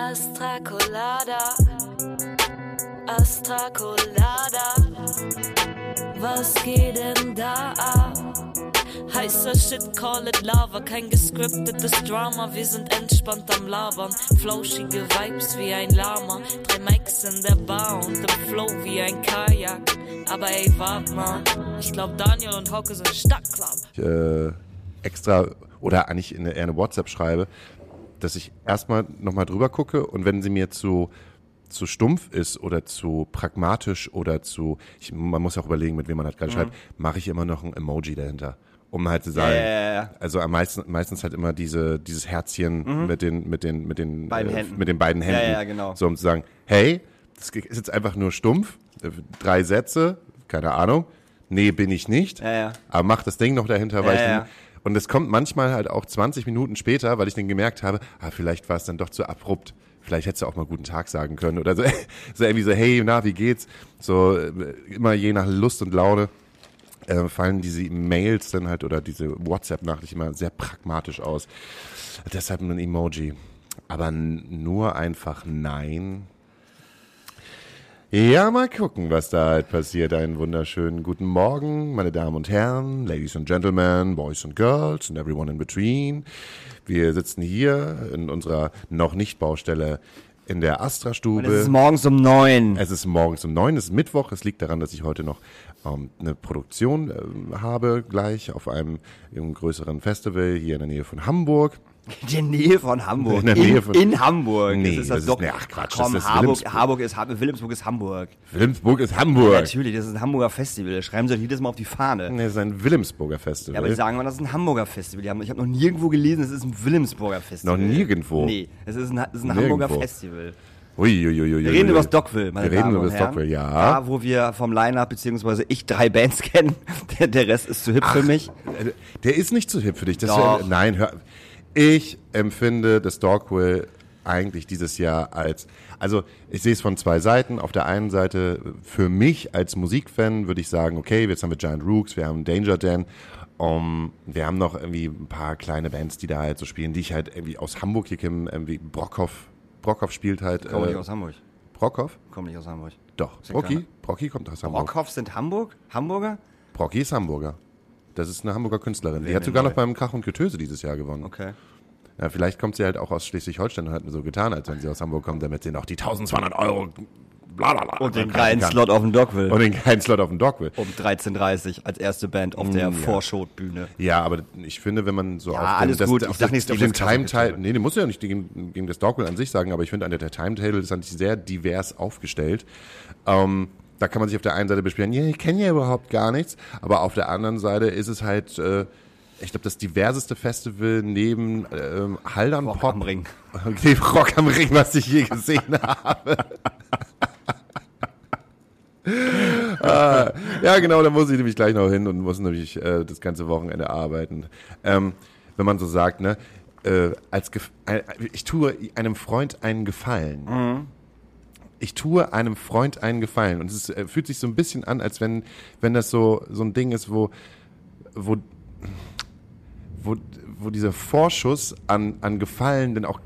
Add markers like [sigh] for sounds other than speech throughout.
Astra Colada, Astra Colada. Was geht denn da ab? Heißer Shit, call it Lava, kein gescriptetes Drama, wir sind entspannt am Labern. Flauschige Vibes wie ein Lama, drei Mics in der Bar und im Flow wie ein Kajak. Aber ey, warte mal, ich glaub Daniel und Hauke sind Stadtclub. Ich, äh, extra oder eigentlich in eine, eine WhatsApp schreibe, dass ich erstmal nochmal drüber gucke und wenn sie mir zu zu stumpf ist oder zu pragmatisch oder zu, ich, man muss ja auch überlegen, mit wem man halt gerade schreibt, mache ich immer noch ein Emoji dahinter. Um halt zu sagen, ja. also am meisten, meistens halt immer diese, dieses Herzchen mit den, mit den, mit den, Beiden äh, Händen. mit den beiden Händen. Ja, ja, genau. So, um zu sagen, hey, das ist jetzt einfach nur stumpf, äh, drei Sätze, keine Ahnung, nee, bin ich nicht, Ja, ja. aber mach das Ding noch dahinter, weil ich und es kommt manchmal halt auch 20 Minuten später, weil ich dann gemerkt habe, ah, vielleicht war es dann doch zu abrupt. Vielleicht hättest du auch mal guten Tag sagen können oder so, [laughs] so irgendwie so, hey, na, wie geht's? So äh, immer je nach Lust und Laune äh, fallen diese Mails dann halt oder diese WhatsApp-Nachrichten immer sehr pragmatisch aus. Deshalb ein Emoji. Aber nur einfach nein. Ja, mal gucken, was da halt passiert. Einen wunderschönen guten Morgen, meine Damen und Herren, Ladies and Gentlemen, Boys and Girls and everyone in between. Wir sitzen hier in unserer noch nicht Baustelle in der Astra-Stube. Es ist morgens um neun. Es ist morgens um neun, es ist Mittwoch. Es liegt daran, dass ich heute noch ähm, eine Produktion ähm, habe, gleich auf einem, einem größeren Festival hier in der Nähe von Hamburg. [laughs] In der Nähe von Hamburg. In der Nähe von- in Hamburg. Nee, das ist das das ist- doch. nee, ach Quatsch, komm, das ist Harburg, Wilhelmsburg. Harburg ist, Wilhelmsburg ist Hamburg. Wilhelmsburg ist Hamburg. Natürlich, das ist ein Hamburger Festival. Schreiben Sie doch jedes Mal auf die Fahne. Nee, es ist ein Wilhelmsburger Festival. Ja, aber die sagen immer, das ist ein Hamburger Festival. Haben, ich habe noch nirgendwo gelesen, es ist ein Wilhelmsburger Festival. Noch nirgendwo? Nee, es ist ein, es ist ein. Hamburger Festival. Uiuiuiui. Wir reden über das Dockville, meine Wir reden Damen über und das. Dockville, ja. Da, wo wir vom Line-Up, beziehungsweise ich drei Bands [laughs] kennen. Der, der Rest ist zu hip für mich. Äh, Der ist nicht zu hip für dich. Das Doch. wär, nein, hör. Ich empfinde das Dogville eigentlich dieses Jahr als, also ich sehe es von zwei Seiten. Auf der einen Seite für mich als Musikfan würde ich sagen, okay, jetzt haben wir Giant Rooks, wir haben Danger Dan, um, wir haben noch irgendwie ein paar kleine Bands, die da halt so spielen, die ich halt irgendwie aus Hamburg hier kenne, irgendwie Brockhoff. Brockhoff spielt halt. Komm nicht Äh, aus Hamburg. Brockhoff? Komm nicht aus Hamburg. Doch. Brocki? Brocki kommt aus Hamburg. Brockhoff sind Hamburg? Hamburger? Brocki ist Hamburger. Das ist eine Hamburger Künstlerin. Die hat sogar noch beim Krach und Getöse dieses Jahr gewonnen. Okay. Ja, vielleicht kommt sie halt auch aus Schleswig-Holstein und hat so getan, als wenn sie aus Hamburg kommt, damit sie noch die 1200 Euro bla bla bla Und den geilen. Slot auf dem Dockville. Und den geilen Slot auf dem Dock will. um 13.30 Uhr als erste Band auf der ja. Vorschotbühne. Ja, aber ich finde, wenn man so Ja, auf alles das, gut. auf Ich sag das, nichts auf den das Timetable, nee, den muss ja nicht gegen, gegen das Dogville an sich sagen, aber ich finde, an der der Timetable ist eigentlich sehr divers aufgestellt. Ähm, da kann man sich auf der einen Seite beschweren, ja, ich kenne ja überhaupt gar nichts, aber auf der anderen Seite ist es halt, äh, ich glaube, das diverseste Festival neben ähm, Haldern Rock Pop. am Ring. [laughs] Okay, Rock am Ring, was ich je gesehen [laughs] habe. ah, ja, genau, da muss ich nämlich gleich noch hin und muss nämlich äh, das ganze Wochenende arbeiten. Ähm, wenn man so sagt, ne, äh, als Gef äh, ich tue einem Freund einen Gefallen. Ich tue einem Freund einen Gefallen. Und es äh, fühlt sich so ein bisschen an, als wenn wenn das so so ein Ding ist, wo wo wo, wo dieser Vorschuss an, an Gefallen dann auch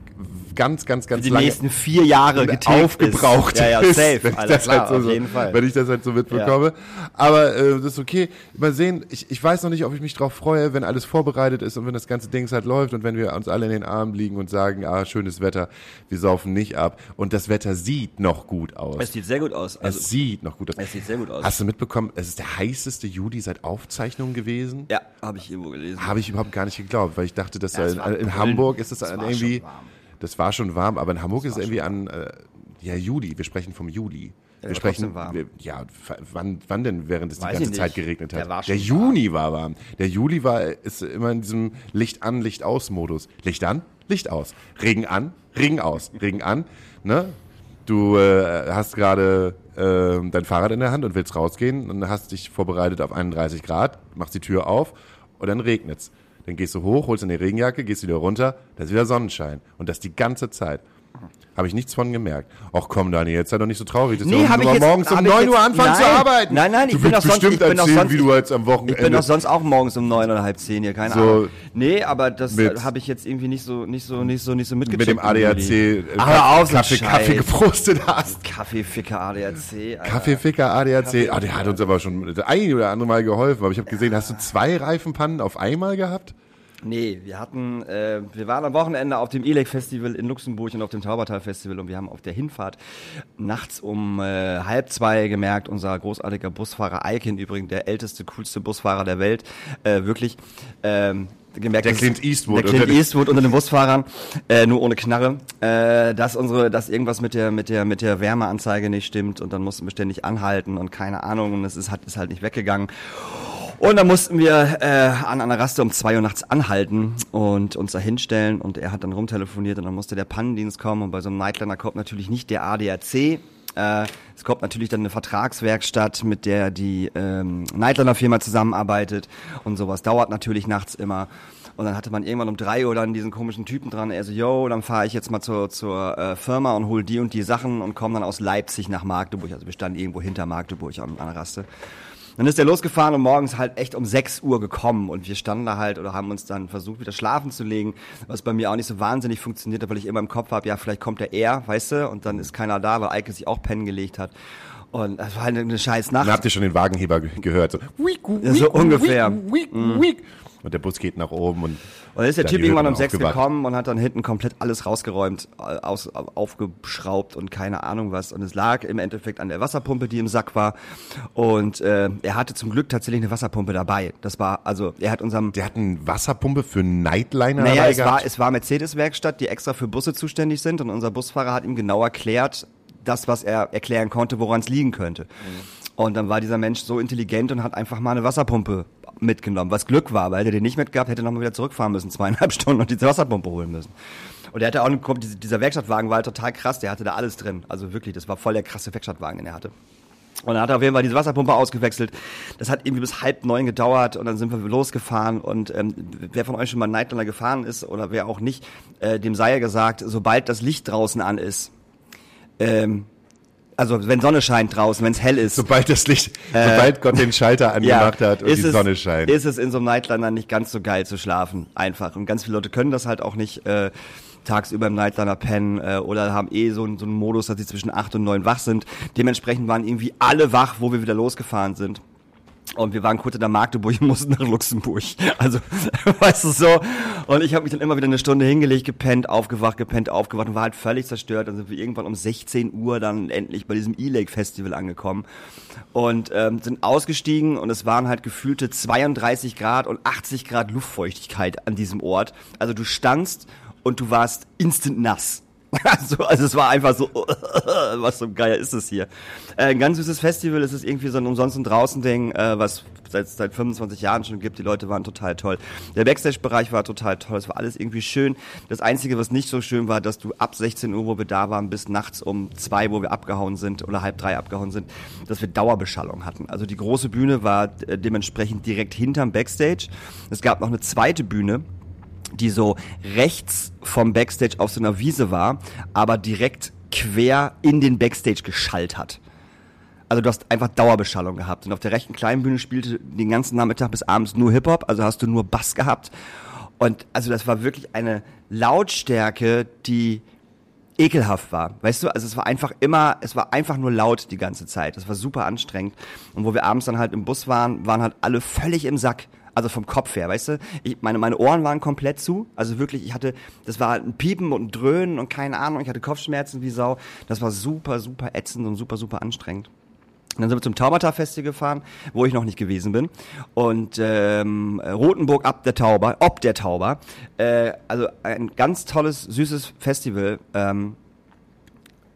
ganz, ganz, ganz Die lange nächsten vier Jahre [laughs] getilgt aufgebraucht ist. Ja, ja, ist, safe. wenn ich Alles das klar, halt so, auf jeden Fall. Wenn ich das halt so mitbekomme. Aber äh, das ist okay. Mal sehen, ich, ich weiß noch nicht, ob ich mich drauf freue, wenn alles vorbereitet ist und wenn das ganze Ding halt läuft und wenn wir uns alle in den Armen liegen und sagen, ah, schönes Wetter, wir saufen nicht ab. Und das Wetter sieht noch gut aus. Es sieht sehr gut aus. Es Also, sieht noch gut aus. es sieht sehr gut aus. Hast du mitbekommen, es ist der heißeste Juli seit Aufzeichnung gewesen? ja, habe ich irgendwo gelesen. Habe ich überhaupt gar nicht geglaubt, weil ich dachte, dass Ja, es in, in. Hamburg ist es Es war irgendwie. schon warm. Das war schon warm, aber in Hamburg ist es irgendwie an. Äh, ja, Juli. Wir sprechen vom Juli. wir war sprechen. warm. Wir, ja, wann, wann denn, während es die ganze. Zeit geregnet hat? Der war schon Juni war warm. Der Juli war ist immer in diesem Licht an, Licht aus Modus. Licht an, Licht aus. Regen an, Regen aus. Regen an. Ne? Du äh, hast gerade äh, dein Fahrrad in der Hand und willst rausgehen und hast dich vorbereitet auf 31 Grad, machst die Tür auf und dann regnet's. Dann gehst du hoch, holst eine Regenjacke, gehst wieder runter, da ist wieder Sonnenschein. Und das die ganze Zeit. Habe ich nichts von gemerkt. Ach komm, Daniel, jetzt sei doch nicht so traurig. Das Nee, ist hab ich aber jetzt- morgens um hab ich 9 Uhr anfangen zu Nein. arbeiten. Nein, nein, ich du bin doch sonst- bestimmt ich bin erzählen, sonst- wie du jetzt am Wochenende... Ich bin doch sonst auch morgens um neun oder halb zehn hier, keine So Ahnung. Nee, aber das mit- habe ich jetzt irgendwie nicht so, nicht so, nicht so, nicht so mit mitgecheckt. dem ADAC äh, Ach, hör auf, Kaffee, Scheiß. Kaffee gefrostet hast. Kaffeeficker ADAC. Alter. Kaffeeficker ADAC. Kaffee- Ah, der hat uns aber schon das ein oder andere Mal geholfen. Aber ich habe gesehen, hast du zwei Reifenpannen auf einmal gehabt? Nee, wir hatten, äh, wir waren am Wochenende auf dem Elec Festival in Luxemburg und auf dem Taubertal Festival und wir haben auf der Hinfahrt nachts um äh, halb zwei gemerkt, unser großartiger Busfahrer Eiken übrigens, der älteste, coolste Busfahrer der Welt, äh, wirklich, ähm, gemerkt, Der Clint Eastwood der Clint Eastwood unter den Busfahrern, äh, nur ohne Knarre, äh, dass unsere, dass irgendwas mit der, mit der, mit der Wärmeanzeige nicht stimmt und dann mussten wir ständig anhalten und keine Ahnung und es ist, hat, ist halt nicht weggegangen. Und dann mussten wir äh, an einer Raste um zwei Uhr nachts anhalten und uns da hinstellen und er hat dann rumtelefoniert und dann musste der Pannendienst kommen und bei so einem Nightliner kommt natürlich nicht der ADAC. Äh, es kommt natürlich dann eine Vertragswerkstatt, mit der die ähm, Nightliner-Firma zusammenarbeitet und sowas dauert natürlich nachts immer. Und dann hatte man irgendwann um drei Uhr dann diesen komischen Typen dran. Er so, yo, dann fahre ich jetzt mal zur, zur äh, Firma und hol die und die Sachen und komme dann aus Leipzig nach Magdeburg. Also wir standen irgendwo hinter Magdeburg an, an der Raste. Dann ist er losgefahren und morgens halt echt um 6 Uhr gekommen und wir standen da halt oder haben uns dann versucht, wieder schlafen zu legen, was bei mir auch nicht so wahnsinnig funktioniert hat, weil ich immer im Kopf habe, ja, vielleicht kommt der er, weißt du, und dann ist keiner da, weil Eike sich auch pennen gelegt hat. Und das war halt eine scheiß Nacht. Dann habt ihr schon den Wagenheber ge gehört. So, wiek, Ja, so ungefähr. wiek, wiek, wiek. Und der Bus geht nach oben und. Und dann ist der Typ irgendwann um sechs aufgewacht. gekommen und hat dann hinten komplett alles rausgeräumt, äh, aus, aufgeschraubt und keine Ahnung was. Und es lag im Endeffekt an der Wasserpumpe, die im Sack war. Und äh, er hatte zum Glück tatsächlich eine Wasserpumpe dabei. Das war, also er hat unserem Der hat eine Wasserpumpe für einen Nightliner naja, dabei es war, gehabt. es war Mercedes-Werkstatt, die extra für Busse zuständig sind und unser Busfahrer hat ihm genau erklärt, das, was er erklären konnte, woran es liegen könnte. Und dann war dieser Mensch so intelligent und hat einfach mal eine Wasserpumpe mitgenommen, was Glück war, weil hätte den nicht mitgehabt, hätte er nochmal wieder zurückfahren müssen, zweieinhalb [laughs] Stunden und diese Wasserpumpe holen müssen. Und er hatte auch, einen- dieser Werkstattwagen war halt total krass, der hatte da alles drin. Also wirklich, das war voll der krasse Werkstattwagen, den er hatte. Und dann hat er auf jeden Fall diese Wasserpumpe ausgewechselt. Das hat irgendwie bis halb neun gedauert und dann sind wir losgefahren. Und ähm, wer von euch schon mal Nightliner gefahren ist oder wer auch nicht, äh, dem sei ja gesagt, sobald das Licht draußen an ist, ähm, also wenn Sonne scheint draußen, wenn es hell ist, Sobald das Licht, sobald Gott den Schalter [laughs] angemacht hat und Äh, ist die es, Sonne scheint. Ist es in so einem Nightliner nicht ganz so geil zu schlafen, einfach. Und ganz viele Leute können das halt auch nicht äh, tagsüber im Nightliner pennen äh, oder haben eh so, einen- so einen Modus, dass sie zwischen acht und neun wach sind. Dementsprechend waren irgendwie alle wach, wo wir wieder losgefahren sind. Und wir waren kurz in der Magdeburg [laughs] und mussten nach Luxemburg. Also, [laughs] weißt du so. Und ich habe mich dann immer wieder eine Stunde hingelegt, gepennt, aufgewacht, gepennt, aufgewacht und war halt völlig zerstört. Dann sind wir irgendwann um 16 Uhr dann endlich bei diesem E-Lake Festival angekommen und ähm, sind ausgestiegen und es waren halt gefühlte 32 Grad und 80 Grad Luftfeuchtigkeit an diesem Ort. Also du standst und du warst instant nass. [laughs] Also, also es war einfach so, [laughs] was so geil ist es hier. Äh, ein ganz süßes Festival, es ist irgendwie so ein umsonst und draußen Ding, äh, was seit, seit 25 Jahren schon gibt. Die Leute waren total toll. Der Backstage-Bereich war total toll, es war alles irgendwie schön. Das Einzige, was nicht so schön war, dass du ab 16 Uhr, wo wir da waren, bis nachts um zwei, wo wir abgehauen sind oder halb drei abgehauen sind, dass wir Dauerbeschallung hatten. Also die große Bühne war äh, dementsprechend direkt hinterm Backstage. Es gab noch eine zweite Bühne, die so rechts vom Backstage auf so einer Wiese war, aber direkt quer in den Backstage geschallt hat. Also du hast einfach Dauerbeschallung gehabt. Und auf der rechten kleinen Bühne spielte den ganzen Nachmittag bis abends nur Hip-Hop, also hast du nur Bass gehabt. Und also das war wirklich eine Lautstärke, die ekelhaft war. Weißt du, also es war einfach immer, es war einfach nur laut die ganze Zeit. Das war super anstrengend. Und wo wir abends dann halt im Bus waren, waren halt alle völlig im Sack. Also vom Kopf her, weißt du? Ich, meine, meine Ohren waren komplett zu. Also wirklich, ich hatte, das war ein Piepen und ein Dröhnen und keine Ahnung. Ich hatte Kopfschmerzen wie Sau. Das war super, super ätzend und super, super anstrengend. Und dann sind wir zum Taubata-Festival gefahren, wo ich noch nicht gewesen bin. Und ähm, Rotenburg ab der Tauber, ob der Tauber. Äh, also ein ganz tolles, süßes Festival. Ähm,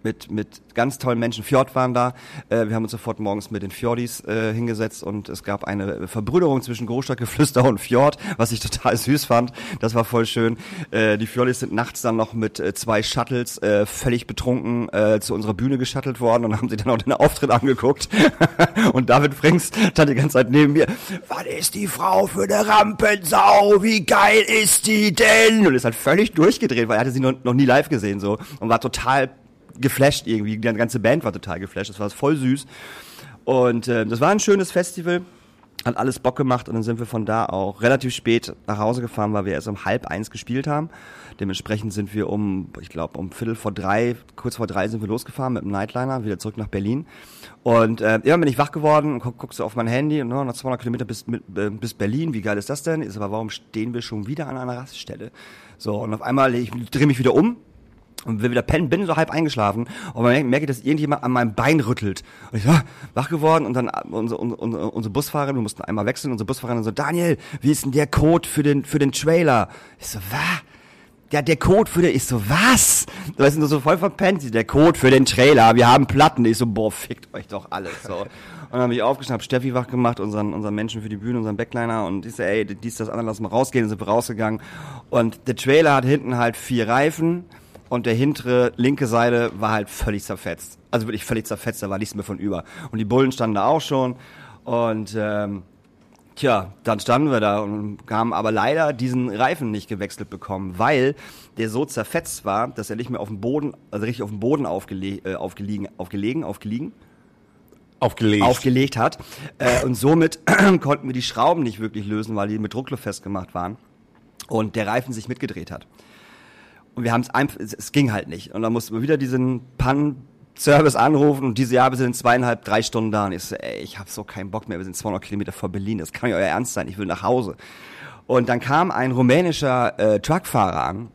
mit, mit ganz tollen Menschen. Fjord waren da. Äh, wir haben uns sofort morgens mit den Fjordis äh, hingesetzt und es gab eine Verbrüderung zwischen Großstadtgeflüster und Fjord, was ich total [laughs] süß fand. Das war voll schön. Äh, die Fjordis sind nachts dann noch mit äh, zwei Shuttles äh, völlig betrunken äh, zu unserer Bühne geschuttelt worden und haben sich dann auch den Auftritt angeguckt. [laughs] und David Frings stand die ganze Zeit neben mir. Was ist die Frau für eine Rampensau? Wie geil ist die denn? Und ist halt völlig durchgedreht, weil er hatte sie noch, noch nie live gesehen so und war total geflasht irgendwie. Die ganze Band war total geflasht. Das war voll süß. Und äh, das war ein schönes Festival. Hat alles Bock gemacht und dann sind wir von da auch relativ spät nach Hause gefahren, weil wir erst um halb eins gespielt haben. Dementsprechend sind wir um, ich glaube, um Viertel vor drei, kurz vor drei sind wir losgefahren mit dem Nightliner, wieder zurück nach Berlin. Und äh, irgendwann bin ich wach geworden und guck, guckst du auf mein Handy und no, noch 200 Kilometer bis, mit, äh, bis Berlin. Wie geil ist das denn? Ist aber, warum stehen wir schon wieder an einer Raststelle? So, und auf einmal, ich drehe mich wieder um, und will wieder pennen, bin so halb eingeschlafen und man merke, dass irgendjemand an meinem Bein rüttelt. Und ich so, ah, wach geworden und dann unsere, unsere, unsere Busfahrerin, wir mussten einmal wechseln, unsere Busfahrerin so, Daniel, wie ist denn der Code für den, für den Trailer? Ich so, was? Ja, der Code für den, ich so, was? Du weißt, so voll verpennt, der Code für den Trailer, wir haben Platten. Ich so, boah, fickt euch doch alles, so. Und dann habe ich aufgeschnappt, Steffi wach gemacht, unseren, unseren Menschen für die Bühne, unseren Backliner und ich so, ey, dies, das, andere, lass mal rausgehen, dann sind wir rausgegangen. Und der Trailer hat hinten halt vier Reifen, und der hintere linke Seite war halt völlig zerfetzt. Also wirklich völlig zerfetzt, da war nichts mehr von über. Und die Bullen standen da auch schon. Und ähm, tja, dann standen wir da und haben aber leider diesen Reifen nicht gewechselt bekommen, weil der so zerfetzt war, dass er nicht mehr auf dem Boden, also richtig auf dem Boden aufgele äh, aufgelegen, aufgelegen, aufgelegen, aufgelegt, aufgelegt hat. Äh, und somit [clears throat] konnten wir die Schrauben nicht wirklich lösen, weil die mit Druckluft festgemacht waren und der Reifen sich mitgedreht hat. Und wir haben es einfach, es ging halt nicht. Und dann mussten wir wieder diesen Pan-Service anrufen und diese Jahre sind zweieinhalb, drei Stunden da. Und ich so, ey, ich habe so keinen Bock mehr, wir sind 200 Kilometer vor Berlin, das kann ja euer Ernst sein, ich will nach Hause. Und dann kam ein rumänischer äh, Truckfahrer an,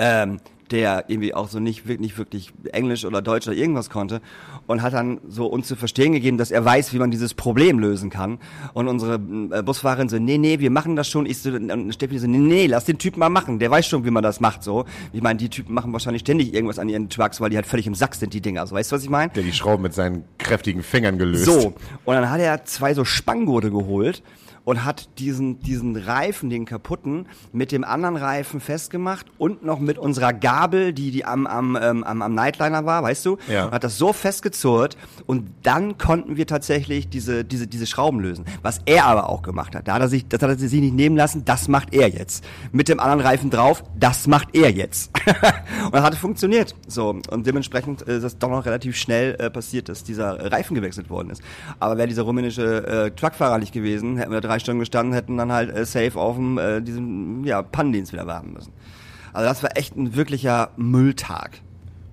ähm, der irgendwie auch so nicht wirklich, wirklich Englisch oder Deutsch oder irgendwas konnte und hat dann so uns zu verstehen gegeben, dass er weiß, wie man dieses Problem lösen kann. Und unsere äh, Busfahrerin so, nee, nee, wir machen das schon. Ich so, und Steffi so, nee, nee, lass den Typen mal machen. Der weiß schon, wie man das macht, so. Ich meine, die Typen machen wahrscheinlich ständig irgendwas an ihren Trucks, weil die halt völlig im Sack sind, die Dinger. So, weißt du, was ich meine? Der die Schrauben mit seinen kräftigen Fingern gelöst. So. Und dann hat er zwei so Spanngurte geholt und hat diesen, diesen Reifen, den kaputten, mit dem anderen Reifen festgemacht und noch mit unserer Gabel, die, die am, am, ähm, am, am Nightliner war, weißt du? Ja. Und hat das so festgezurrt und dann konnten wir tatsächlich diese, diese, diese Schrauben lösen. Was er aber auch gemacht hat. Da hat er sich, das hat er sich nicht nehmen lassen, das macht er jetzt. Mit dem anderen Reifen drauf, das macht er jetzt. [laughs] und das hat funktioniert. So. Und dementsprechend ist das doch noch relativ schnell äh, passiert, dass dieser Reifen gewechselt worden ist. Aber wäre dieser rumänische äh, Truckfahrer nicht gewesen, hätten wir drei drei Stunden gestanden, hätten dann halt äh, safe auf dem, äh, diesem, ja, Pannendienst wieder warten müssen. Also das war echt ein wirklicher Mülltag.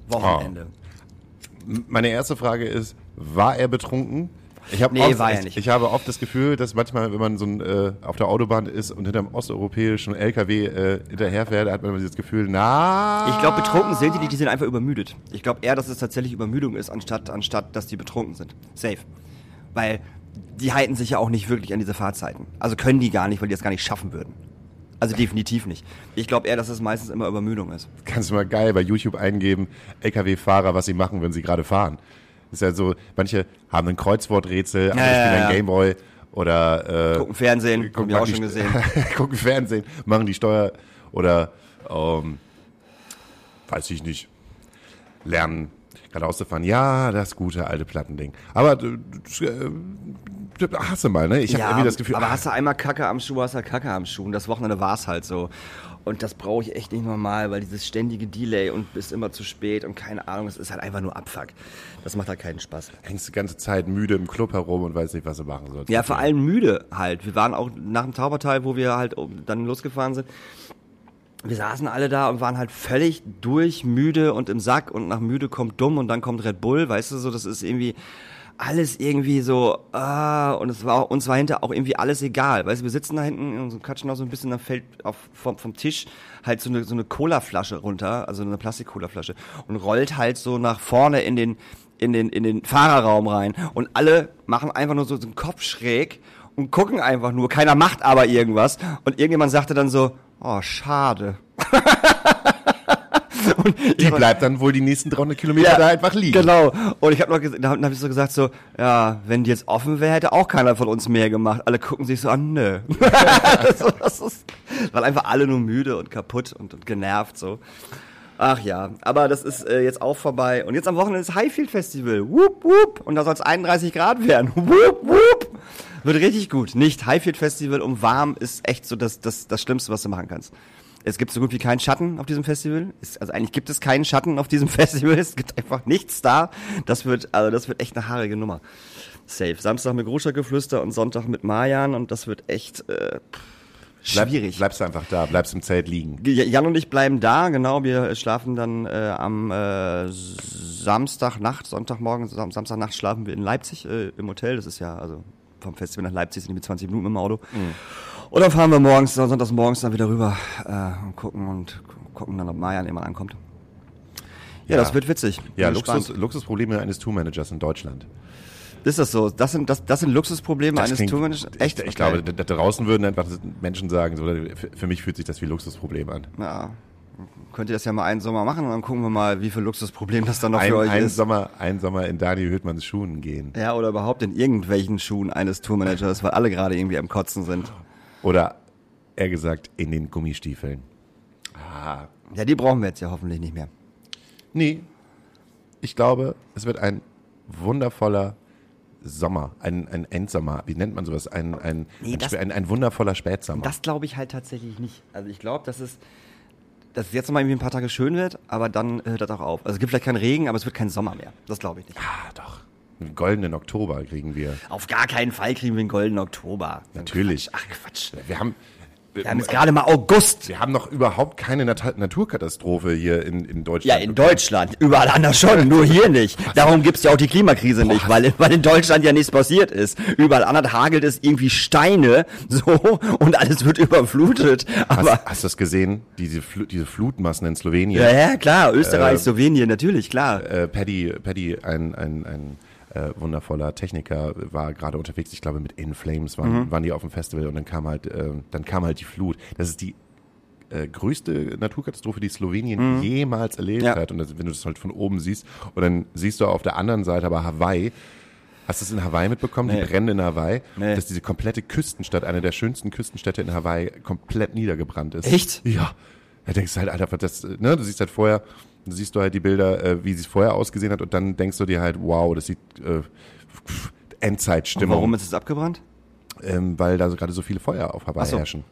Wochenende. Oh. Meine erste Frage ist, war er betrunken? Ich habe nee, oft, war ich, nicht. ich habe oft das Gefühl, dass manchmal, wenn man so ein, äh, auf der Autobahn ist und hinter einem osteuropäischen LKW äh, hinterherfährt, hat man immer dieses Gefühl, na. Ich glaube, betrunken sind die nicht, die sind einfach übermüdet. Ich glaube eher, dass es tatsächlich Übermüdung ist, anstatt, anstatt dass die betrunken sind. Safe. Weil die halten sich ja auch nicht wirklich an diese Fahrzeiten. Also können die gar nicht, weil die das gar nicht schaffen würden. Also definitiv nicht. Ich glaube eher, dass es meistens immer Übermüdung ist. Kannst du mal geil bei YouTube eingeben, LKW-Fahrer, was sie machen, wenn sie gerade fahren. Ist ja so, manche haben ein Kreuzworträtsel, andere Ja, ja, spielen ja. ein Gameboy oder äh, Gucken Fernsehen, gucken haben wir auch schon gesehen. [laughs] gucken Fernsehen, machen die Steuer oder ähm, weiß ich nicht, lernen gerade auszufahren. Ja, das gute alte Plattending. Aber äh, du hast du mal, ne? Ich habe irgendwie das Gefühl, aber ah, hast du einmal Kacke am Schuh, hast du Kacke am Schuh. Und das Wochenende war es halt so. Und das brauche ich echt nicht normal, weil dieses ständige Delay und bist immer zu spät und keine Ahnung, das ist halt einfach nur Abfuck. Das macht halt keinen Spaß. hängst die ganze Zeit müde im Club herum und weißt nicht, was du machen sollst. Ja, vor allem müde halt. Wir waren auch nach dem Taubertal, wo wir halt dann losgefahren sind. Wir saßen alle da und waren halt völlig durch, müde und im Sack und nach müde kommt dumm und dann kommt Red Bull, weißt du so, das ist irgendwie alles irgendwie so, ah, und es war uns war hinter auch irgendwie alles egal. Weißt du, wir sitzen da hinten in unserem Katschen auch so ein bisschen, dann fällt auf, vom, vom Tisch halt so eine, so eine Cola-Flasche runter, also eine Plastik-Cola-Flasche und rollt halt so nach vorne in den, in den, in den Fahrerraum rein und alle machen einfach nur so den Kopf schräg und gucken einfach nur, keiner macht aber irgendwas und irgendjemand sagte dann so, oh, schade. [laughs] Und [laughs] Die bleibt dann wohl die nächsten 300 Kilometer da einfach liegen. Genau. Und ich habe noch, da habe hab ich so gesagt so, ja, wenn die jetzt offen wäre, hätte auch keiner von uns mehr gemacht. Alle gucken sich so an, nö. [laughs] so, das ist, weil einfach alle nur müde und kaputt und, und genervt so. Ach ja, aber das ist äh, jetzt auch vorbei. Und jetzt am Wochenende ist Highfield Festival. Whoop, whoop. Und da soll es 31 Grad werden. Whoop, whoop. Wird richtig gut. Nicht Highfield Festival und warm ist echt so das, das, das Schlimmste, was du machen kannst. Es gibt so gut wie keinen Schatten auf diesem Festival. Es, also eigentlich gibt es keinen Schatten auf diesem [laughs] Festival. Es gibt einfach nichts da. Das wird, also das wird echt eine haarige Nummer. Safe. Samstag mit Gruschakgeflüster und Sonntag mit Mayan und das wird echt äh, Bleib, schwierig. Bleibst du einfach da, bleibst im Zelt liegen. Jan und ich bleiben da, genau. Wir schlafen dann äh, am äh, Samstagnacht, Sonntagmorgen, Sam Samstagnacht schlafen wir in Leipzig äh, im Hotel. Das ist ja, also vom Festival nach Leipzig sind wir 20 Minuten mit dem Auto. Und dann fahren wir morgens, sonntags morgens dann wieder rüber äh, und gucken und gucken dann, ob Mayan immer ankommt. Ja, Ja. das wird witzig. Ja, Luxus. Luxusprobleme eines Tourmanagers in Deutschland. Ist das so? Das sind, das, das sind Luxusprobleme Das eines Tourmanagers? Ich, ich glaube, da, da draußen würden einfach Menschen sagen, so, für, für mich fühlt sich das wie Luxusproblem an. Ja. Könnt ihr das ja mal einen Sommer machen und dann gucken wir mal, wie viel Luxusproblem das dann noch Ein, für euch ein, ist. Sommer, ein Sommer in Daniel Hüttmanns Schuhen gehen. Ja, oder überhaupt in irgendwelchen Schuhen eines Tourmanagers, weil alle gerade irgendwie am Kotzen sind. Oder eher gesagt, in den Gummistiefeln. Ah, Ja, die brauchen wir jetzt ja hoffentlich nicht mehr. nee. Ich glaube, es wird ein wundervoller Sommer, ein, ein Endsommer. Wie nennt man sowas? Ein, ein, Nee, ein, das- ein, ein wundervoller Spätsommer. Das glaube ich halt tatsächlich nicht. Also ich glaube, dass es, dass es jetzt noch mal irgendwie ein paar Tage schön wird, aber dann hört das auch auf. Also es gibt vielleicht keinen Regen, aber es wird kein Sommer mehr. Das glaube ich nicht. ah, doch. Einen goldenen Oktober kriegen wir. Auf gar keinen Fall kriegen wir einen goldenen Oktober. Natürlich. Ach Quatsch. Wir haben, Wir haben jetzt gerade mal August. wir haben noch überhaupt keine Nat Naturkatastrophe hier in, in Ja, Deutschland. in Deutschland. Überall anders schon, [laughs] nur hier nicht. Darum gibt's ja auch die Klimakrise nicht, weil, weil in Deutschland ja nichts passiert ist. Überall anders hagelt es irgendwie Steine, [laughs] so, und alles wird überflutet. Aber, Hast, hast du das gesehen? Diese, Fl diese Flutmassen in Slowenien. ja, ja, klar, Österreich, Slowenien, natürlich, klar. Äh, Paddy, Paddy, ein, ein, ein äh, wundervoller Techniker, war gerade unterwegs, ich glaube mit In Flames waren, waren die auf dem Festival und dann kam halt, äh, dann kam halt die Flut. Das ist die äh, größte Naturkatastrophe, die Slowenien jemals erlebt Ja. hat. Und das, wenn du das halt von oben siehst, und dann siehst du auf der anderen Seite aber Hawaii. Hast du es in Hawaii mitbekommen, Nee. die Brände in Hawaii? Nee. Dass diese komplette Küstenstadt, eine der schönsten Küstenstädte in Hawaii, komplett niedergebrannt ist. Echt? Ja. Da denkst du halt, Alter, das, ne, du siehst halt vorher, siehst du halt die Bilder, äh, wie sie es vorher ausgesehen hat und dann denkst du dir halt, wow, das sieht äh, Endzeitstimmung. Warum ist es abgebrannt? Ähm, weil da so gerade so viele Feuer auf Hawaii so. herrschen.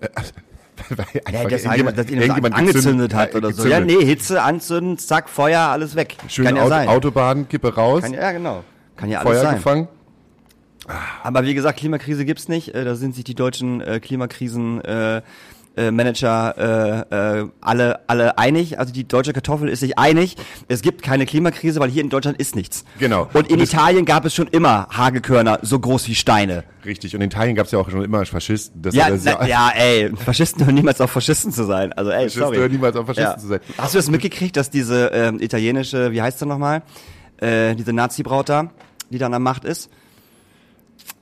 Äh, [laughs] weil Ja, das irgendjemand- dass ihn irgendjemand angezündet gezündet- hat oder so. Ja, nee, Hitze anzünden, zack, Feuer, alles weg. Schön Kann ja Auto, sein. Autobahn, Kippe raus, Kann, ja, genau. Kann ja alles Feuer sein. gefangen. Aber wie gesagt, Klimakrise gibt's nicht. Äh, Da sind sich die deutschen äh, Klimakrisen äh, äh, Manager äh, äh, alle alle einig. Also die deutsche Kartoffel ist sich einig. Es gibt keine Klimakrise, weil hier in Deutschland ist nichts. Genau. Und in Und Italien gab es schon immer Hagelkörner so groß wie Steine. Richtig. Und in Italien gab es ja auch schon immer Faschisten. Das Ja, na, ja, ey, Faschisten hören niemals auf Faschisten zu sein. Also ey, Faschisten sorry. hören niemals auf Faschisten zu sein. Hast du das mitgekriegt, dass diese ähm, italienische, wie heißt sie nochmal, äh, diese Nazi-Braut da, die dann an der Macht ist?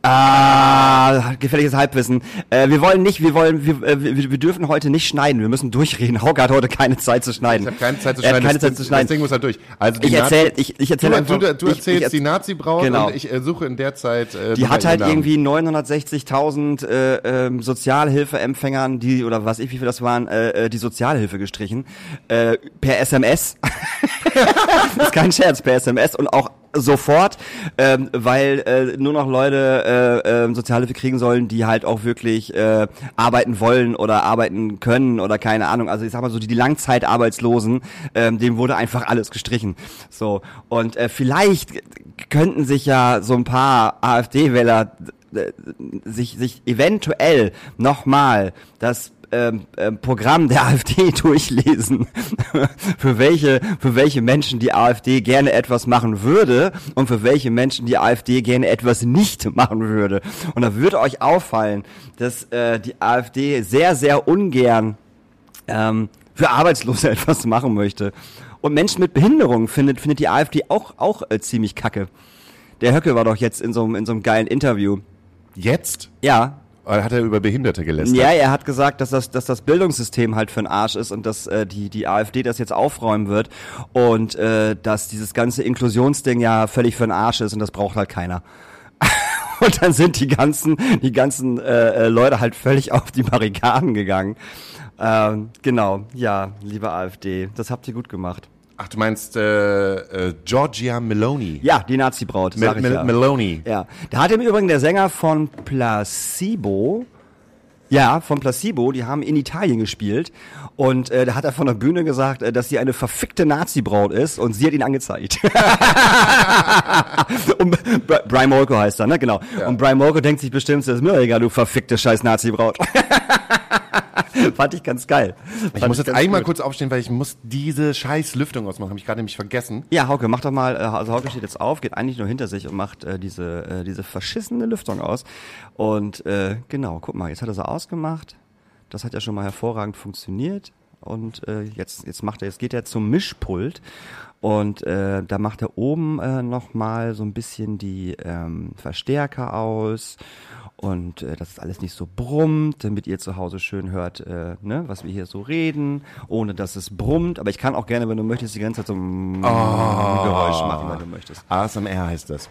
Ah, gefährliches Halbwissen. Äh, wir wollen nicht, wir wollen, wir, äh, wir, wir dürfen heute nicht schneiden. Wir müssen durchreden. Hauke hat heute keine Zeit zu schneiden. Ich habe keine Zeit zu Er hat schneiden. keine das, Zeit zu schneiden. Das Ding muss halt durch. Also die Ich erzähl- ich- ich erzähl du, einfach- du, du ich- erzählst ich erz- die Nazi-Braut Genau. und ich äh, suche in der Zeit. Äh, Die hat halt Namen. irgendwie 960.000 äh, ähm, Sozialhilfeempfängern, die oder was ich wie viel das waren, äh, äh, die Sozialhilfe gestrichen äh, per SMS. [laughs] das ist kein Scherz per SMS und auch sofort, ähm, weil äh, nur noch Leute äh, äh, Sozialhilfe kriegen sollen, die halt auch wirklich äh, arbeiten wollen oder arbeiten können oder keine Ahnung. Also ich sag mal so die, die Langzeitarbeitslosen, ähm, dem wurde einfach alles gestrichen. So und äh, vielleicht könnten sich ja so ein paar AfD-Wähler äh, sich, sich eventuell nochmal das ähm, ähm, Programm der [laughs] AfD durchlesen, für welche, für welche Menschen die AfD gerne etwas machen würde und für welche Menschen die AfD gerne etwas nicht machen würde. Und da würde euch auffallen, dass äh, die AfD sehr, sehr ungern ähm, für Arbeitslose [laughs] etwas machen möchte. Und Menschen mit Behinderung findet, findet die AfD auch, auch äh, ziemlich kacke. Der Höcke war doch jetzt in so, einem- in so einem geilen Interview. Jetzt? Ja, hat er über Behinderte gelästert? Ja, er hat gesagt, dass das, dass das Bildungssystem halt für den Arsch ist und dass äh, die, die AfD das jetzt aufräumen wird und äh, dass dieses ganze Inklusionsding ja völlig für den Arsch ist und das braucht halt keiner. [laughs] und dann sind die ganzen, die ganzen äh, äh, Leute halt völlig auf die Barrikaden gegangen. Ähm, genau, ja, liebe AfD, das habt ihr gut gemacht. Ach, du meinst äh, äh, Georgia Meloni. Ja, die Nazi-Braut, Mel Mel ja. Meloni. Ja, da hat im Übrigen der Sänger von Placebo, ja, von Placebo, die haben in Italien gespielt und äh, da hat er von der Bühne gesagt, äh, dass sie eine verfickte Nazi-Braut ist und sie hat ihn angezeigt. [laughs] und Bri- Brian Molko heißt er, ne? Genau. Und Brian Molko denkt sich bestimmt, das ist mir egal, du verfickte scheiß Nazi-Braut. [laughs] [laughs] Fand ich ganz geil. Ich Fand muss jetzt ganz einmal gut. kurz aufstehen, weil ich muss diese scheiß Lüftung ausmachen. Habe ich gerade nämlich vergessen. Ja, Hauke, mach doch mal, äh, also Hauke steht jetzt auf, geht eigentlich nur hinter sich und macht äh, diese, äh, diese verschissene Lüftung aus. Und äh, genau, guck mal, jetzt hat er sie ausgemacht. Das hat ja schon mal hervorragend funktioniert. Und äh, jetzt, jetzt macht er, jetzt geht er zum Mischpult und äh, da macht er oben äh, noch mal so ein bisschen die ähm, Verstärker aus und äh, dass es alles nicht so brummt, damit ihr zu Hause schön hört, äh, ne, was wir hier so reden, ohne dass es brummt. Aber ich kann auch gerne, wenn du möchtest, die ganze Zeit so ein Geräusch machen, wenn du möchtest. ASMR heißt das.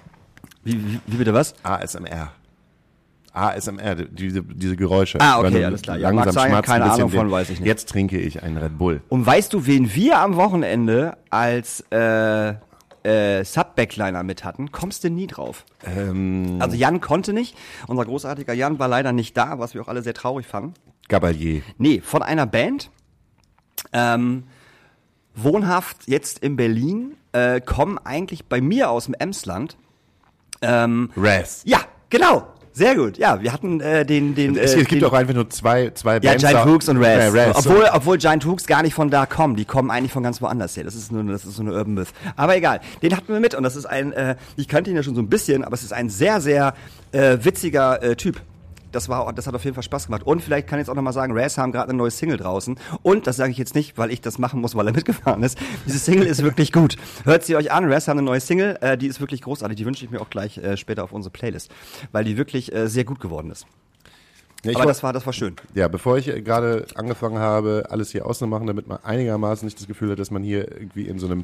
Wie, wie, wie bitte was? ASMR. ASMR, diese, diese Geräusche. Ah, okay, alles klar. Ja, langsam sein, schmatzt, keine Ahnung von, weiß ich nicht. Jetzt trinke ich einen Red Bull. Und weißt du, wen wir am Wochenende als äh, äh, Sub-Backliner mit hatten? Kommst du nie drauf. Ähm, Also Jan konnte nicht. Unser großartiger Jan war leider nicht da, was wir auch alle sehr traurig fanden. Gabalier. Nee, von einer Band. Ähm, wohnhaft jetzt in Berlin, äh, kommen eigentlich bei mir aus dem Emsland. Ähm, Raz. ja, genau. Sehr gut. Ja, wir hatten äh, den den Es äh, gibt den, auch einfach nur zwei, zwei ja, Bands. Giant da- Hooks und Raz. Ja, Raz. Obwohl, obwohl Giant Hooks gar nicht von da kommen. Die kommen eigentlich von ganz woanders her. Das ist nur, das ist so eine Urban Myth. Aber egal. Den hatten wir mit und das ist ein, äh, ich kannte ihn ja schon so ein bisschen, aber es ist ein sehr, sehr äh, witziger äh, Typ. Das war, das hat auf jeden Fall Spaß gemacht. Und vielleicht kann ich jetzt auch nochmal sagen, Raz haben gerade eine neue Single draußen. Und das sage ich jetzt nicht, weil ich das machen muss, weil er [laughs] mitgefahren ist. Diese Single ist wirklich gut. Hört sie euch an. Raz haben eine neue Single, äh, die ist wirklich großartig. Die wünsche ich mir auch gleich äh, später auf unsere Playlist, weil die wirklich äh, sehr gut geworden ist. Ja, ich Aber das war, das war schön. Ja, bevor ich äh, gerade angefangen habe, alles hier auszumachen, damit man einigermaßen nicht das Gefühl hat, dass man hier irgendwie in so einem,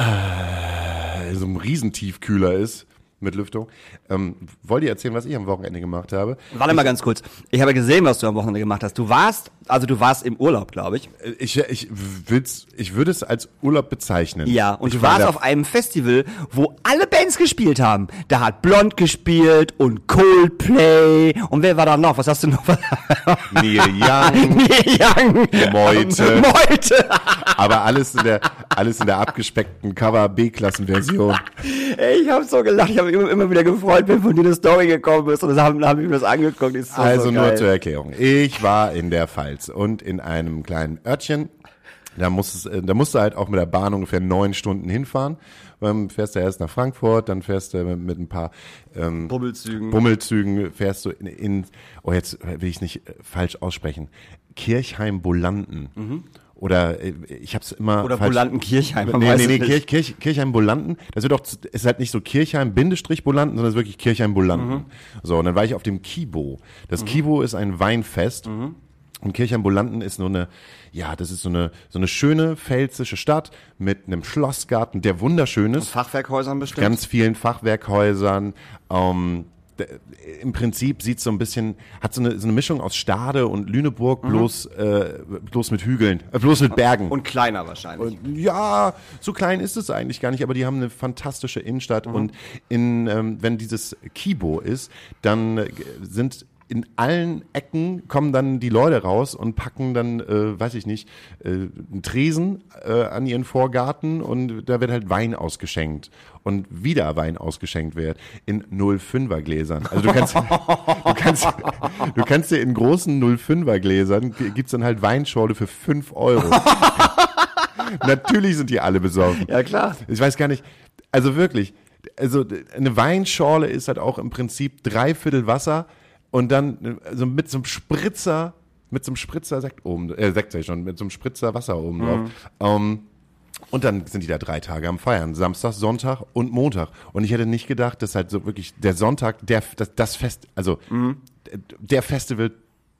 äh, in so einem Riesentiefkühler ist mit Lüftung, ähm, wollt ihr erzählen, was ich am Wochenende gemacht habe? Warte mal ganz kurz. Ich habe gesehen, was du am Wochenende gemacht hast. Du warst, also du warst im Urlaub, glaube ich. Äh, Ich, ich, will's, ich würde es als Urlaub bezeichnen. Ja, und ich du war warst auf einem Festival, wo alle Bands gespielt haben. Da hat Blond gespielt und Coldplay. Und wer war da noch? Was hast du noch? [laughs] Neil Young, Neil Young. Meute. [laughs] Meute. [laughs] aber alles in der, alles in der abgespeckten Cover B-Klassenversion. Ich habe so gelacht. Ich habe immer, immer wieder gefreut, wenn von dir eine Story gekommen ist. Und das haben, haben wir mir das angeguckt. Ist so, Also so nur zur Erklärung. Ich war in der Pfalz und in einem kleinen Örtchen. Da musst, es, da musst du halt auch mit der Bahn ungefähr neun Stunden hinfahren. Ähm, fährst du erst nach Frankfurt, dann fährst du mit, mit ein paar ähm, Bummelzügen. Bummelzügen, fährst du in, in oh jetzt will ich nicht äh, falsch aussprechen, Kirchheim-Bolanden. Oder äh, ich habe es immer Mhm. Oder falsch- Bolanten-Kirchheim, man Nee, nee, nee. Kirch, Kirch, Kirchheim-Bolanden. Das wird doch, es ist halt nicht so Kirchheim-Bolanden, sondern es ist wirklich Kirchheim-Bolanden. Mhm. So, und dann war ich auf dem Kibo. Das Kibo ist ein Weinfest. Mhm. Und Kirchheim-Bolanden ist so eine, ja, das ist so eine, so eine schöne pfälzische Stadt mit einem Schlossgarten, der wunderschön ist Fachwerkhäusern bestimmt. ganz vielen Fachwerkhäusern. Ähm, Im Prinzip sieht so ein bisschen, hat so eine, so eine Mischung aus Stade und Lüneburg, bloß, äh, bloß mit Hügeln, äh, bloß mit Bergen. und kleiner wahrscheinlich. Ja, so klein ist es eigentlich gar nicht, aber die haben eine fantastische Innenstadt und in, ähm, wenn dieses Kibo ist, dann äh, sind in allen Ecken kommen dann die Leute raus und packen dann, äh, weiß ich nicht, äh, einen Tresen äh, an ihren Vorgarten und da wird halt Wein ausgeschenkt und wieder Wein ausgeschenkt wird in 05er Gläsern. Also du kannst, du kannst, du kannst dir in großen 05er Gläsern gibt's dann halt Weinschorle für 5 Euro. [laughs] Natürlich sind die alle besoffen. Ja, klar. Ich weiß gar nicht, also wirklich, also eine Weinschorle ist halt auch im Prinzip dreiviertel Wasser und dann äh, so mit so einem Spritzer, mit so einem Spritzer Sekt oben, äh, Sekt sag ich schon, mit so einem Spritzer Wasser oben drauf. Ähm, und dann sind die da drei Tage am Feiern. Samstag, Sonntag und Montag. Und ich hätte nicht gedacht, dass halt so wirklich der Sonntag, der, das, das Fest, also der Festival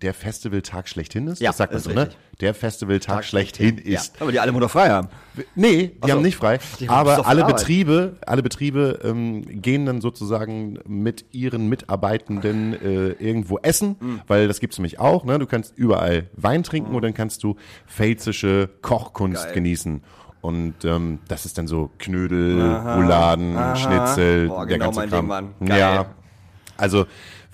der Festivaltag schlechthin ist. Ja, das sagt man so, ne? Der Festivaltag schlechthin ist. Ja, aber die alle Monat frei haben. Nee, die Ach so. haben nicht frei. Aber alle Arbeit. Betriebe, alle Betriebe ähm, gehen dann sozusagen mit ihren Mitarbeitenden äh, irgendwo essen, Mhm. weil das gibt's nämlich auch. Ne? Du kannst überall Wein trinken und dann kannst du pfälzische Kochkunst Geil. genießen. Und ähm, das ist dann so Knödel, Rouladen, Schnitzel, Boah, der genau ganze mein Kram. Ding. Ja, also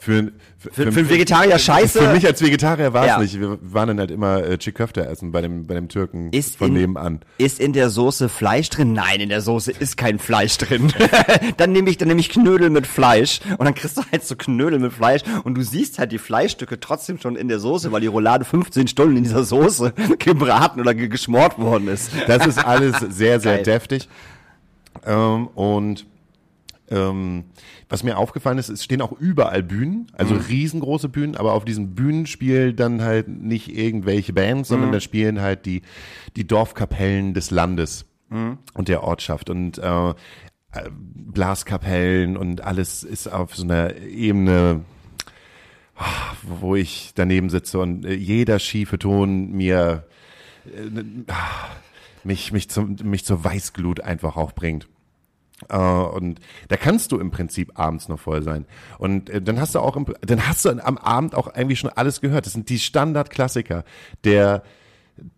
für, für, Für, für einen Vegetarier scheiße. für mich als Vegetarier war es Ja. nicht. Wir waren dann halt immer äh, Chiköfte essen bei dem, bei dem Türken Ist von in- nebenan. Ist in der Soße Fleisch drin? Nein, in der Soße ist kein Fleisch drin. [laughs] dann nehme ich, dann nehme ich Knödel mit Fleisch und dann kriegst du halt so Knödel mit Fleisch und du siehst halt die Fleischstücke trotzdem schon in der Soße, weil die Roulade 15 Stunden in dieser Soße [laughs] gebraten oder ge- geschmort worden ist. Das ist alles [laughs] sehr, sehr deftig. Ähm, und ähm, was mir aufgefallen ist, es stehen auch überall Bühnen, also Mhm. riesengroße Bühnen, aber auf diesen Bühnen spielen dann halt nicht irgendwelche Bands, Mhm. sondern da spielen halt die, die Dorfkapellen des Landes Mhm. und der Ortschaft und äh, äh, Blaskapellen und alles ist auf so einer Ebene, wo ich daneben sitze und äh, jeder schiefe Ton mir äh, mich, mich, zum, mich zur Weißglut einfach auch bringt. Äh, und da kannst du im Prinzip abends noch voll sein. Und äh, dann hast du auch, im, dann hast du am Abend auch irgendwie schon alles gehört. Das sind die Standardklassiker der,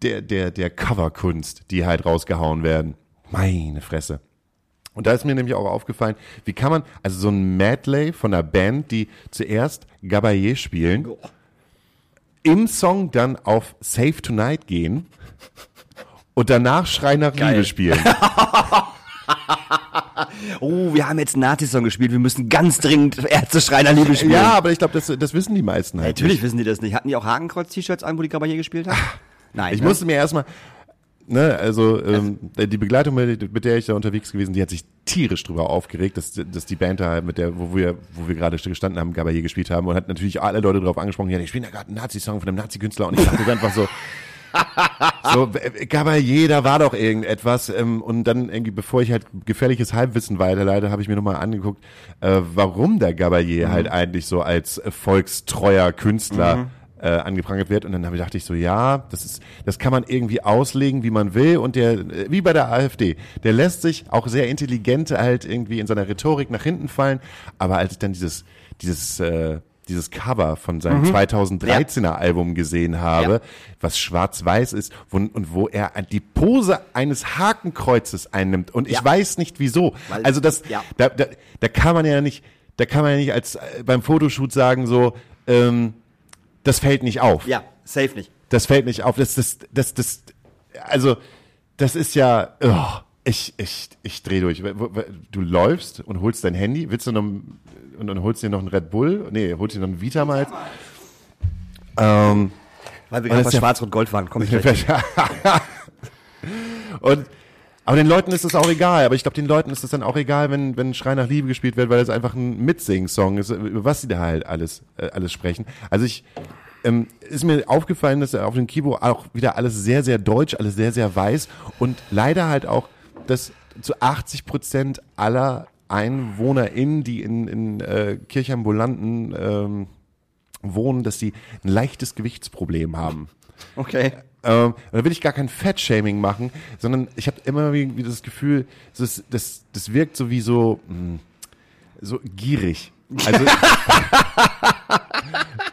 der, der, der Coverkunst, die halt rausgehauen werden. Meine Fresse. Und da ist mir nämlich auch aufgefallen, wie kann man, also so ein Medley von einer Band, die zuerst Gabayé spielen, im Song dann auf Save Tonight gehen und danach Schrei nach Geil. Liebe spielen. [laughs] [laughs] Oh, wir haben jetzt einen Nazi-Song gespielt, wir müssen ganz dringend Ärzte Schreiner Liebe spielen. Ja, aber ich glaube, das, das wissen die meisten halt. Natürlich wissen die das nicht. Hatten die auch Hakenkreuz-T-Shirts an, wo die Gabalier gespielt haben? Nein. Ich ne? musste mir erstmal, ne, also ähm, die Begleitung, mit, der ich da unterwegs gewesen, die hat sich tierisch drüber aufgeregt, dass, dass die Band da, mit der, wo wir, wo wir gerade gestanden haben, Gabayé gespielt haben und hat natürlich alle Leute darauf angesprochen, ja, die spielen da gerade einen Nazi-Song von einem Nazi-Künstler und ich dachte einfach so, so, äh, Gabayé, da war doch irgendetwas. Ähm, und dann irgendwie, bevor ich halt gefährliches Halbwissen weiterleite, habe ich mir nochmal angeguckt, äh, warum der Gabayé halt eigentlich so als volkstreuer Künstler äh, angeprangert wird. Und dann habe ich dachte ich so, ja, das ist, das kann man irgendwie auslegen, wie man will. Und der, äh, wie bei der AfD, der lässt sich auch sehr intelligent halt irgendwie in seiner Rhetorik nach hinten fallen. Aber als ich dann dieses, dieses, äh, dieses Cover von seinem 2013er Album gesehen habe, Ja. was schwarz-weiß ist wo, und wo er die Pose eines Hakenkreuzes einnimmt. Und ich Ja. weiß nicht wieso. Weil- also das, ja. da, da, da kann man ja nicht, da kann man ja nicht als äh, beim Fotoshoot sagen so, ähm, das fällt nicht auf. Ja, safe nicht. Das fällt nicht auf. Das, das, das, das, also, das ist ja, oh, ich, ich, ich dreh durch. Du läufst und holst dein Handy, willst du noch, und dann holst du dir noch einen Red Bull, nee, holst dir noch einen Vitamalz. Ähm, Weil wir gerade bei ist ja- Schwarz-Rot-Gold waren. Komm ich gleich. [laughs] und, aber den Leuten ist es auch egal. Aber ich glaube, den Leuten ist es dann auch egal, wenn, wenn Schrei nach Liebe gespielt wird, weil es einfach ein Mitsing-Song ist, über was sie da halt alles, äh, alles sprechen. Also ich, ähm, ist mir aufgefallen, dass auf dem Kibo auch wieder alles sehr, sehr deutsch, alles sehr, sehr weiß und leider halt auch, dass zu 80 Prozent aller EinwohnerInnen, die in, in äh, Kirchambulanten ähm, wohnen, dass sie ein leichtes Gewichtsproblem haben. Okay. Ähm, da will ich gar kein Fat-Shaming machen, sondern ich habe immer wie, wie das Gefühl, das, das, das wirkt so wie so, mh, so gierig. Also [laughs] [laughs]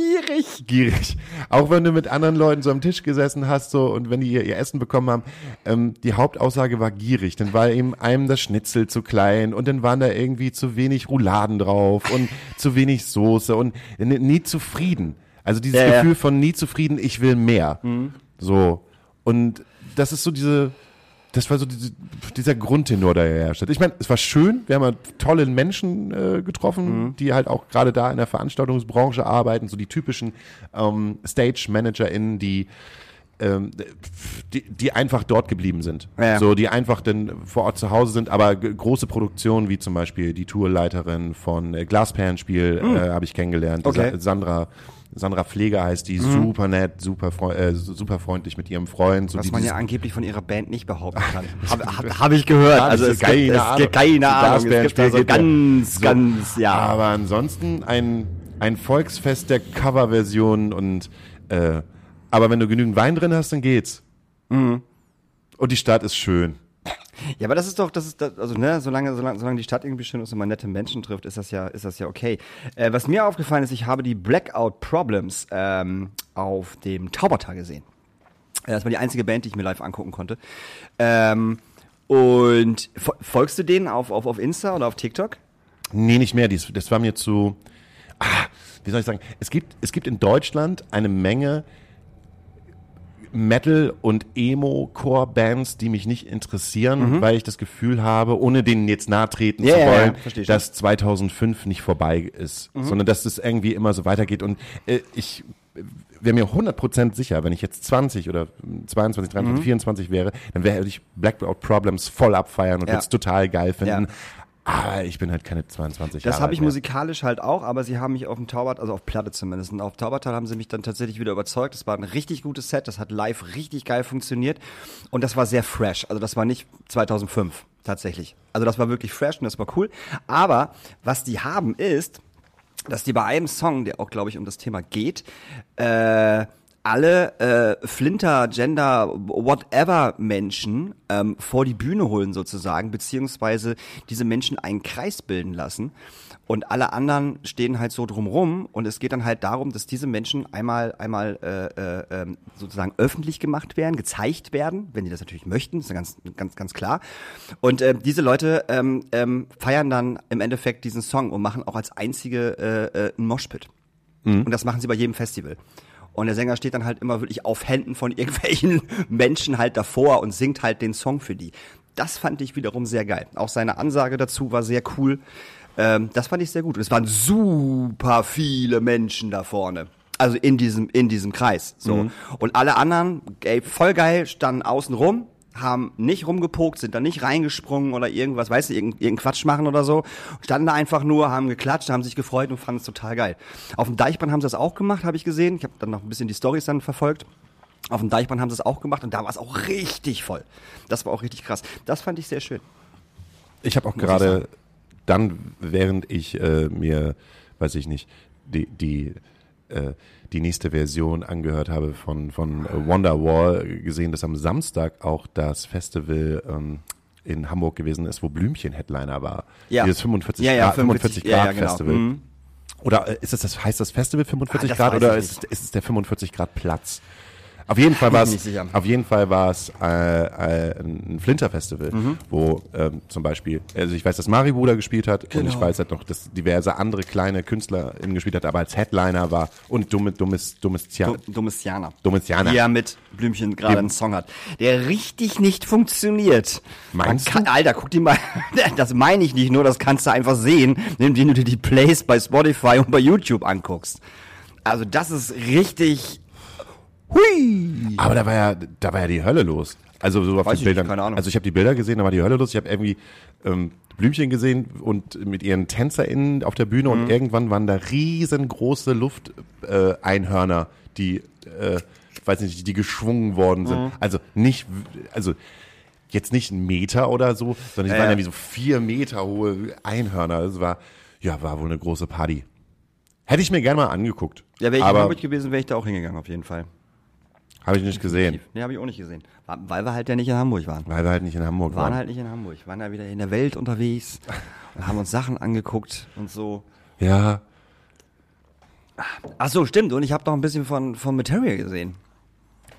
Gierig. gierig. Auch wenn du mit anderen Leuten so am Tisch gesessen hast so und wenn die ihr, ihr Essen bekommen haben, ähm, die Hauptaussage war gierig. Dann war eben einem das Schnitzel zu klein und dann waren da irgendwie zu wenig Rouladen drauf und zu wenig Soße und nie zufrieden. Also dieses Ja, ja. Gefühl von nie zufrieden, ich will mehr. So. Und das ist so diese, das war so diese, dieser Grundtenor, der herrscht. Ich meine, es war schön, wir haben halt tolle Menschen äh, getroffen, die halt auch gerade da in der Veranstaltungsbranche arbeiten, so die typischen ähm, Stage-ManagerInnen, die ähm, die, die einfach dort geblieben sind. Ja. So, die einfach dann vor Ort zu Hause sind, aber große Produktionen, wie zum Beispiel die Tourleiterin von äh, Glasperlenspiel, äh, habe ich kennengelernt. Okay. Sa- Sandra, Sandra Pfleger heißt die, super nett, super, freu äh, super freundlich mit ihrem Freund. So Was man ja angeblich von ihrer Band nicht behaupten [laughs] kann. Habe hab, hab ich gehört. Also es keine gibt, es Ahnung. gibt keine Ahnung. Es gibt also ganz, So. ganz, ja. Aber ansonsten ein, ein Volksfest der Coverversionen und äh, aber wenn du genügend Wein drin hast, dann geht's. Mhm. Und die Stadt ist schön. Ja, aber das ist doch, das ist, das, also ne, solange, solange, solange die Stadt irgendwie schön ist und man nette Menschen trifft, ist das ja, ist das ja okay. Äh, was mir aufgefallen ist, ich habe die Blackout Problems ähm, auf dem Taubertal gesehen. Äh, Das war die einzige Band, die ich mir live angucken konnte. Ähm, und fo- folgst du denen auf, auf, auf Insta oder auf TikTok? Nee, nicht mehr. Dies, das war mir zu. Ah, wie soll ich sagen? Es gibt, es gibt in Deutschland eine Menge Metal- und Emo-Core-Bands, die mich nicht interessieren, weil ich das Gefühl habe, ohne denen jetzt nahe treten Mhm. Ja, zu ja, ja, wollen, schon. dass 2005 nicht vorbei ist, Mhm. sondern dass es irgendwie immer so weitergeht. Und äh, ich wäre mir 100% sicher, wenn ich jetzt 20 oder 22, 23, Mhm. 24 wäre, dann wäre ich Blackout Problems voll abfeiern und Ja. würde es total geil finden. Ja. Aber ich bin halt keine 22 Das Jahre habe ich mehr. musikalisch halt auch, aber sie haben mich auf dem Taubert, also auf Platte zumindest, und auf Taubertal haben sie mich dann tatsächlich wieder überzeugt. Das war ein richtig gutes Set, das hat live richtig geil funktioniert und das war sehr fresh. Also das war nicht 2005 tatsächlich. Also das war wirklich fresh und das war cool. Aber was die haben ist, dass die bei einem Song, der auch, glaube ich, um das Thema geht, äh, alle äh, Flinter, Gender, whatever Menschen ähm, vor die Bühne holen sozusagen, beziehungsweise diese Menschen einen Kreis bilden lassen und alle anderen stehen halt so drumrum und es geht dann halt darum, dass diese Menschen einmal einmal äh, äh, ähm, sozusagen öffentlich gemacht werden, gezeigt werden, wenn die das natürlich möchten, ist ja ganz ganz ganz klar. Und äh, diese Leute ähm, ähm, feiern dann im Endeffekt diesen Song und machen auch als einzige äh, äh, ein Moshpit. Und das machen sie bei jedem Festival. Und der Sänger steht dann halt immer wirklich auf Händen von irgendwelchen [laughs] Menschen halt davor und singt halt den Song für die. Das fand ich wiederum sehr geil. Auch seine Ansage dazu war sehr cool. Ähm, das fand ich sehr gut. Und es waren super viele Menschen da vorne. Also in diesem, in diesem Kreis. So. Und alle anderen, ey, voll geil, standen außen rum, haben nicht rumgepokt, sind da nicht reingesprungen oder irgendwas, weißt du, irgendeinen irgendeinen Quatsch machen oder so. Standen da einfach nur, haben geklatscht, haben sich gefreut und fanden es total geil. Auf dem Deichbrand haben sie das auch gemacht, habe ich gesehen. Ich habe dann noch ein bisschen die Stories dann verfolgt. Auf dem Deichbrand haben sie es auch gemacht und da war es auch richtig voll. Das war auch richtig krass. Das fand ich sehr schön. Ich habe auch Muss gerade dann, während ich äh, mir, weiß ich nicht, die, die, äh, die nächste Version angehört habe von, von äh, Wonderwall, gesehen, dass am Samstag auch das Festival ähm, in Hamburg gewesen ist, wo Blümchen Headliner war. Ja. Dieses 45 Ja, ja, Grad, 45 45 ja, Grad ja, genau. Festival. Mhm. Oder äh, ist es das, heißt das Festival 45 Ah, das Grad oder ist, ist es der 45 Grad Platz? Auf jeden Fall war es, auf jeden Fall war es äh, äh, ein Flinter-Festival, Mhm. wo ähm, zum Beispiel, also ich weiß, dass Maribu da gespielt hat und ich Genau. weiß halt noch, dass diverse andere kleine KünstlerInnen gespielt hat, aber als Headliner war und dummes, dummes, dummes, Tja, Du- Domitianer. Domitianer. Die ja mit Blümchen gerade einen Song hat, der richtig nicht funktioniert. Meinst kann, Alter, guck dir mal, [laughs] das meine ich nicht nur, das kannst du einfach sehen, indem du dir die Plays bei Spotify und bei YouTube anguckst. Also das ist richtig, hui. Aber da war ja, da war ja die Hölle los. Also so auf Weiß den ich nicht, Bildern. keine Ahnung. Also ich habe die Bilder gesehen, da war die Hölle los. Ich habe irgendwie ähm, Blümchen gesehen und mit ihren TänzerInnen auf der Bühne Mhm. und irgendwann waren da riesengroße Luft-Einhörner, äh, die, äh, weiß nicht, die geschwungen worden sind. Mhm. Also nicht, also jetzt nicht ein Meter oder so, sondern die Ja, waren ja. irgendwie so vier Meter hohe Einhörner. Das war, ja, war wohl eine große Party. Hätte ich mir gerne mal angeguckt. Ja, wäre ich aber gewesen, wäre ich da auch hingegangen, auf jeden Fall. Habe ich nicht gesehen, Nee, habe ich auch nicht gesehen. Weil wir halt ja nicht in Hamburg waren. weil wir halt nicht in Hamburg Wir waren waren. halt nicht in Hamburg. Wir waren ja wieder in der Welt unterwegs [laughs] und haben uns Sachen angeguckt und so. Ja, Ach so, stimmt. Und ich habe noch ein bisschen von, von Material gesehen.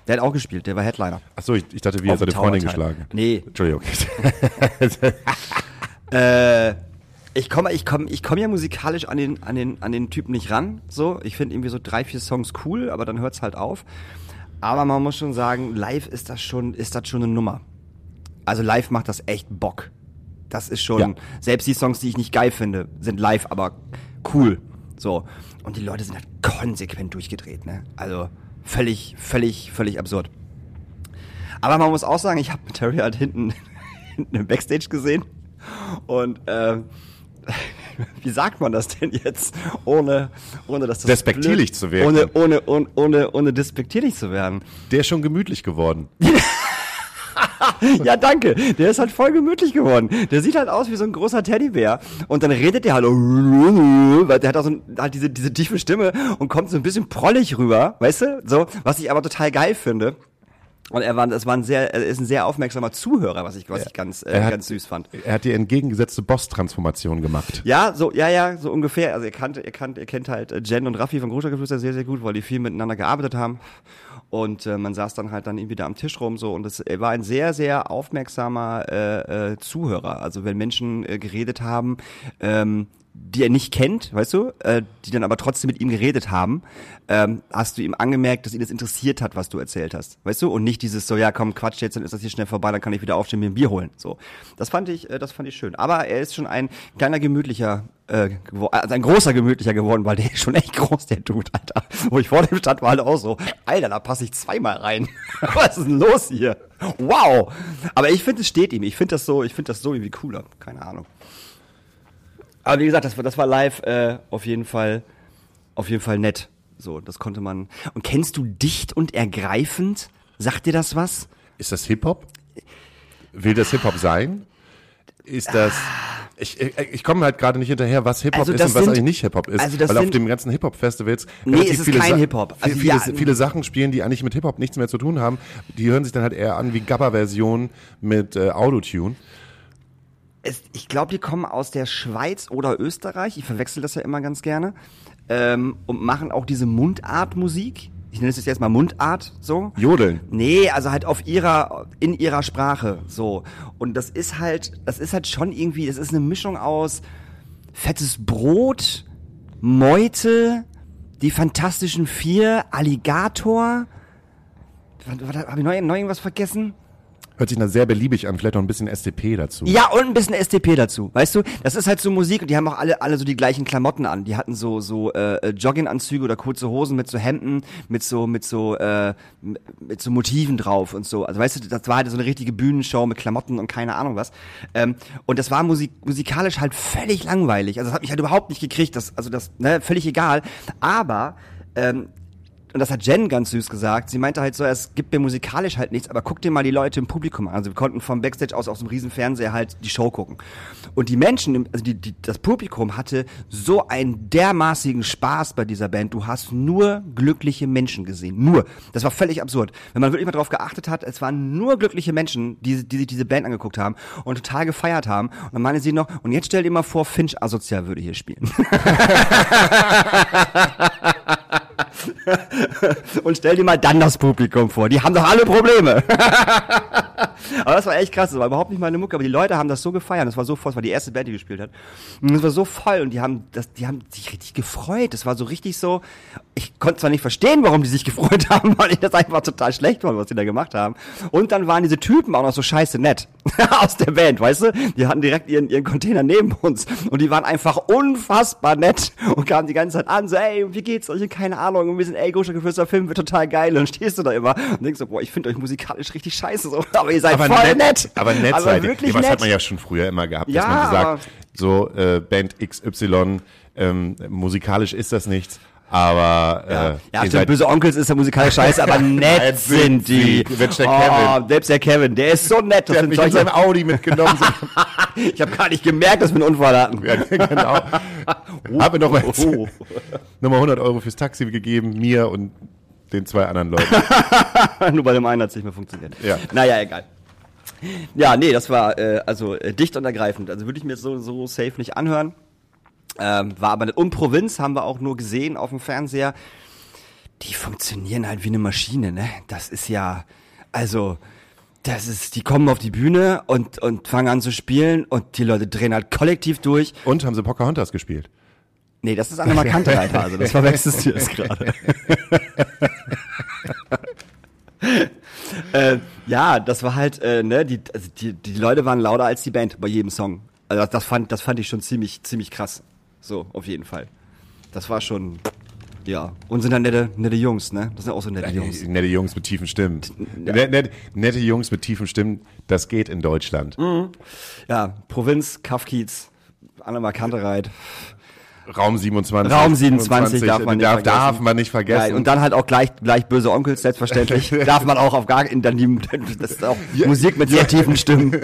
Der hat auch gespielt, der war Headliner. Achso, ich, ich dachte, wie dem seine Freundin geschlagen. Nee. Entschuldigung. [laughs] [laughs] Äh, ich komme ich komm, ich komm ja musikalisch an den, an, den, an den Typen nicht ran. So, ich finde irgendwie so drei, vier Songs cool, aber dann hört's halt auf. Aber man muss schon sagen, live ist das schon, ist das schon eine Nummer. Also live macht das echt Bock. Das ist schon, Ja. selbst die Songs, die ich nicht geil finde, sind live, aber cool. So. Und die Leute sind halt konsequent durchgedreht, ne? Also völlig, völlig, völlig absurd. Aber man muss auch sagen, ich habe Terry halt hinten, [laughs] hinten im Backstage gesehen und äh, wie sagt man das denn jetzt, ohne, ohne dass das Despektierlich blöd- zu werden. Ohne, ohne, ohne, ohne, ohne despektierlich zu werden. Der ist schon gemütlich geworden. [laughs] Ja, danke. Der ist halt voll gemütlich geworden. Der sieht halt aus wie so ein großer Teddybär. Und dann redet der halt, [laughs] weil der hat auch so ein, halt diese, diese tiefe Stimme und kommt so ein bisschen prollig rüber, weißt du? So, was ich aber total geil finde. Und er war, das war ein sehr, er ist ein sehr aufmerksamer Zuhörer, was ich, was ich ganz, äh, hat- ganz süß fand. Er hat die entgegengesetzte Boss-Transformation gemacht. Ja, so, ja, ja, so ungefähr. Also er kannte, er kannte, er kennt halt äh, Jen und Raffi von Großstadtgeflüster sehr, sehr gut, weil die viel miteinander gearbeitet haben. Und äh, man saß dann halt dann irgendwie da am Tisch rum so und es er war ein sehr, sehr aufmerksamer äh, äh, Zuhörer. Also wenn Menschen äh, geredet haben, ähm, die er nicht kennt, weißt du, äh, die dann aber trotzdem mit ihm geredet haben, ähm, hast du ihm angemerkt, dass ihn das interessiert hat, was du erzählt hast, weißt du, und nicht dieses so, ja komm, Quatsch jetzt, dann ist das hier schnell vorbei, dann kann ich wieder aufstehen, mir ein Bier holen, so. Das fand ich, äh, das fand ich schön. Aber er ist schon ein kleiner gemütlicher, äh, also ein großer gemütlicher geworden, weil der ist schon echt groß, der Dude, Alter. Wo ich vor dem stand, war halt auch so, Alter, da passe ich zweimal rein. [laughs] was ist denn los hier? Wow. Aber ich finde, es steht ihm. Ich finde das so, ich finde das so irgendwie cooler. Keine Ahnung. Aber wie gesagt, das war, das war live äh, auf jeden Fall, auf jeden Fall nett. So, das konnte man. Und kennst du dicht und ergreifend? Sagt dir das was? Ist das Hip-Hop? Will das Hip-Hop sein? Ist das. Ich, ich, ich komme halt gerade nicht hinterher, was Hip-Hop Also ist und was sind- eigentlich nicht Hip-Hop ist. also weil auf dem ganzen Hip-Hop-Festivals Nee, relativ viele kein Sa- Hip-Hop. Also viele, ja, viele Sachen spielen, die eigentlich mit Hip-Hop nichts mehr zu tun haben. Die hören sich dann halt eher an wie Gabba-Versionen mit äh, Autotune. Es, ich glaube, die kommen aus der Schweiz oder Österreich. Ich verwechsel das ja immer ganz gerne. Ähm, und machen auch diese Mundartmusik. Ich nenne es jetzt erstmal Mundart, so. Jodeln. Nee, also halt auf ihrer, in ihrer Sprache, so. Und das ist halt, das ist halt schon irgendwie, das ist eine Mischung aus fettes Brot, Meute, die Fantastischen Vier, Alligator. Habe ich noch, noch irgendwas vergessen? Hört sich da sehr beliebig an, vielleicht noch ein bisschen SDP dazu. Ja, und ein bisschen SDP dazu, weißt du? Das ist halt so Musik und die haben auch alle alle so die gleichen Klamotten an. Die hatten so so äh, Jogginganzüge oder kurze Hosen mit so Hemden, mit so mit so äh, mit so Motiven drauf und so. Also weißt du, das war halt so eine richtige Bühnenshow mit Klamotten und keine Ahnung was. Ähm, und das war musik musikalisch halt völlig langweilig. Also das hat mich halt überhaupt nicht gekriegt. Das also das ne, völlig egal. Aber ähm, und das hat Jen ganz süß gesagt. Sie meinte halt so, es gibt mir musikalisch halt nichts, aber guck dir mal die Leute im Publikum an. Also wir konnten vom Backstage aus auf so einem riesen Fernseher halt die Show gucken. Und die Menschen, also die, die, das Publikum hatte so einen dermaßigen Spaß bei dieser Band. Du hast nur glückliche Menschen gesehen. Nur. Das war völlig absurd. Wenn man wirklich mal drauf geachtet hat, es waren nur glückliche Menschen, die, die sich diese Band angeguckt haben und total gefeiert haben. Und dann meinte sie noch, und jetzt stell dir mal vor, Finch Asozial würde hier spielen. [laughs] und stell dir mal dann das Publikum vor. Die haben doch alle Probleme. [laughs] aber das war echt krass. Das war überhaupt nicht meine Mucke. Aber die Leute haben das so gefeiert. Das war so voll. Das war die erste Band, die gespielt hat. Und das war so voll. Und die haben, das, die haben sich richtig gefreut. Das war so richtig so. Ich konnte zwar nicht verstehen, warum die sich [laughs] gefreut haben, weil ich das einfach total schlecht fand, was die da gemacht haben. Und dann waren diese Typen auch noch so scheiße nett. [laughs] Aus der Band, weißt du? Die hatten direkt ihren, ihren Container neben uns. Und die waren einfach unfassbar nett. Und kamen die ganze Zeit an. So, ey, wie geht's euch? Keine Ahnung. Und wir sind, ey, Goscha Geflüster Film wird total geil. Und stehst du da immer und denkst so, boah, ich finde euch musikalisch richtig scheiße. So. [laughs] Aber ihr seid voll nett. Aber nett aber seid ihr. was nett. hat man ja schon früher immer gehabt, Ja, dass man gesagt, aber- so äh, Band XY, ähm, musikalisch ist das nichts, aber äh, Ja, ihr ja stimmt, böse Onkels ist ja musikalisch scheiße, aber [laughs] nett Nett sind die. Selbst der oh, Kevin. Selbst der Kevin, der ist so nett. Das der hat mich in seinem Audi mitgenommen. [laughs] Ich habe gar nicht gemerkt, dass wir einen Unfall hatten. ja, [laughs] genau. Hab mir noch mal, Oh. noch mal 100 Euro fürs Taxi gegeben, mir und den zwei anderen Leuten. Nur bei dem einen hat es nicht mehr funktioniert. Ja. Naja, egal. Ja, nee, das war äh, also äh, dicht und ergreifend. Also würde ich mir jetzt so, so safe nicht anhören. Ähm, war aber. Und Provinz haben wir auch nur gesehen auf dem Fernseher. Die funktionieren halt wie eine Maschine, ne? Das ist ja, also, das ist, die kommen auf die Bühne und, und fangen an zu spielen und die Leute drehen halt kollektiv durch. Und haben sie Pocahontas gespielt. Nee, das ist eine markante Reitphase. [laughs] Das verwechselst du jetzt gerade. [laughs] äh, ja, das war halt, äh, ne, die, also die, die Leute waren lauter als die Band bei jedem Song. Also das, fand, das fand ich schon ziemlich, ziemlich krass. So, auf jeden Fall. Das war schon, Ja. Und sind dann nette, nette Jungs, ne? Das sind auch so nette Jungs. Nette Jungs mit tiefen Stimmen. Net, net, nette Jungs mit tiefen Stimmen, das geht in Deutschland. Ja, Provinz, Kaffkiez, Annemarie Kantereit. Raum 27. Raum 27 darf man nicht darf, vergessen. darf man nicht vergessen. Ja, und dann halt auch gleich, gleich böse Onkels, selbstverständlich. [laughs] darf man auch auf gar in dann die, das ist auch Musik mit sehr tiefen Stimmen.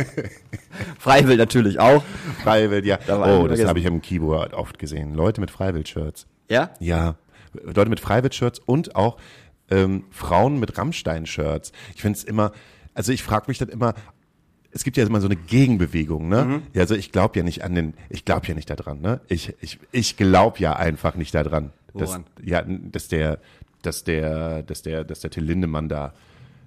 [laughs] Freiwill natürlich auch. Freiwild, ja. Da Oh, das habe ich im Keyboard oft gesehen. Leute mit Freiwild-Shirts. Ja? Ja, Leute mit Freiwild-Shirts und auch ähm, Frauen mit Rammstein-Shirts. Ich finde es immer, also ich frage mich dann immer, es gibt ja immer so eine Gegenbewegung, ne? Mhm. Ja, also ich glaube ja nicht an den, ich glaube ja nicht daran, ne? Ich, ich, ich glaube ja einfach nicht daran, dass, ja, dass der, dass der, dass der, dass der Till Lindemann da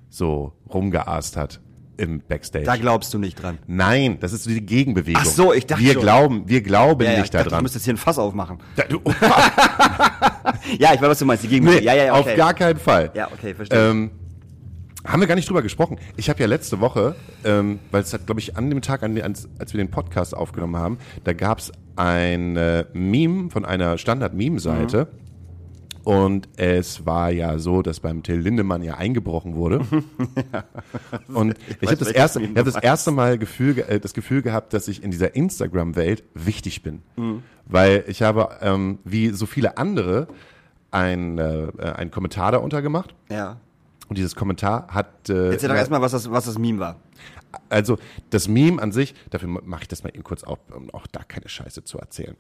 so rumgeaßt hat im Backstage. Da glaubst du nicht dran. Nein, das ist so die Gegenbewegung. Ach so, ich dachte wir schon. glauben, wir glauben Ja, ja, ich nicht dachte, du daran. müsstest hier ein Fass aufmachen. Da, du, [laughs] Ja, ich weiß, was du meinst. Die Gegenbewegung. nee, ja, ja, ja, okay. auf gar keinen Fall. Ja, okay, verstehe. Ähm, haben wir gar nicht drüber gesprochen. Ich habe ja letzte Woche, ähm, weil es hat, glaube ich, an dem Tag, an, als, als wir den Podcast aufgenommen haben, da gab es ein äh, Meme von einer Standard-Meme-Seite. Mhm. Und es war ja so, dass beim Till Lindemann ja eingebrochen wurde. [laughs] Und ich, habe das erste, ich hab das erste Mal Gefühl, ge- äh, das Gefühl gehabt, dass ich in dieser Instagram-Welt wichtig bin. Weil ich habe, ähm, wie so viele andere, ein, äh, äh, einen Kommentar darunter gemacht. ja. Und dieses Kommentar hat. Äh, Erzähl doch erstmal, was das, was das Meme war. also das Meme an sich, dafür mache ich das mal eben kurz auf, um auch da keine Scheiße zu erzählen.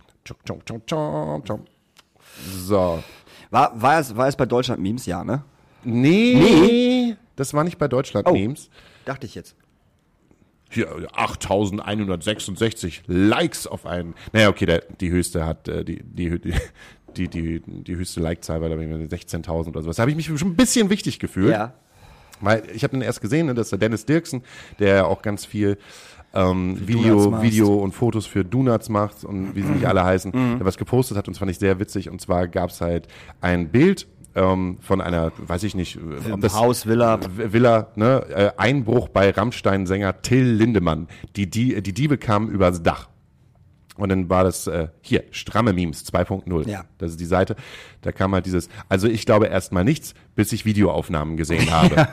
So. War, war, es, war es bei Deutschland Memes? Ja, ne? Nee, Nee? das war nicht bei Deutschland Oh. Memes. Dachte ich jetzt. Hier, 8166 Likes auf einen. Naja, okay, der, die höchste hat, äh, die, die, die, die, die, höchste Like-Zahl war da irgendwie 16.000 oder sowas. Da habe ich mich schon ein bisschen wichtig gefühlt. Ja. Weil ich habe den erst gesehen, ne, das ist der Dennis Dirksen, der auch ganz viel ähm, Video. Video und Fotos für Donuts macht und wie sie nicht alle heißen, der was gepostet hat und das fand ich sehr witzig. Und zwar gab's halt ein Bild ähm, von einer, weiß ich nicht, ob das Haus, Villa. Villa, ne, äh, Einbruch bei Rammstein-Sänger Till Lindemann. Die, die, die Diebe kamen übers Dach. Und dann war das äh, hier, stramme Memes 2.0. Ja. Das ist die Seite. Da kam halt dieses, also ich glaube erstmal nichts, bis ich Videoaufnahmen gesehen [laughs] habe.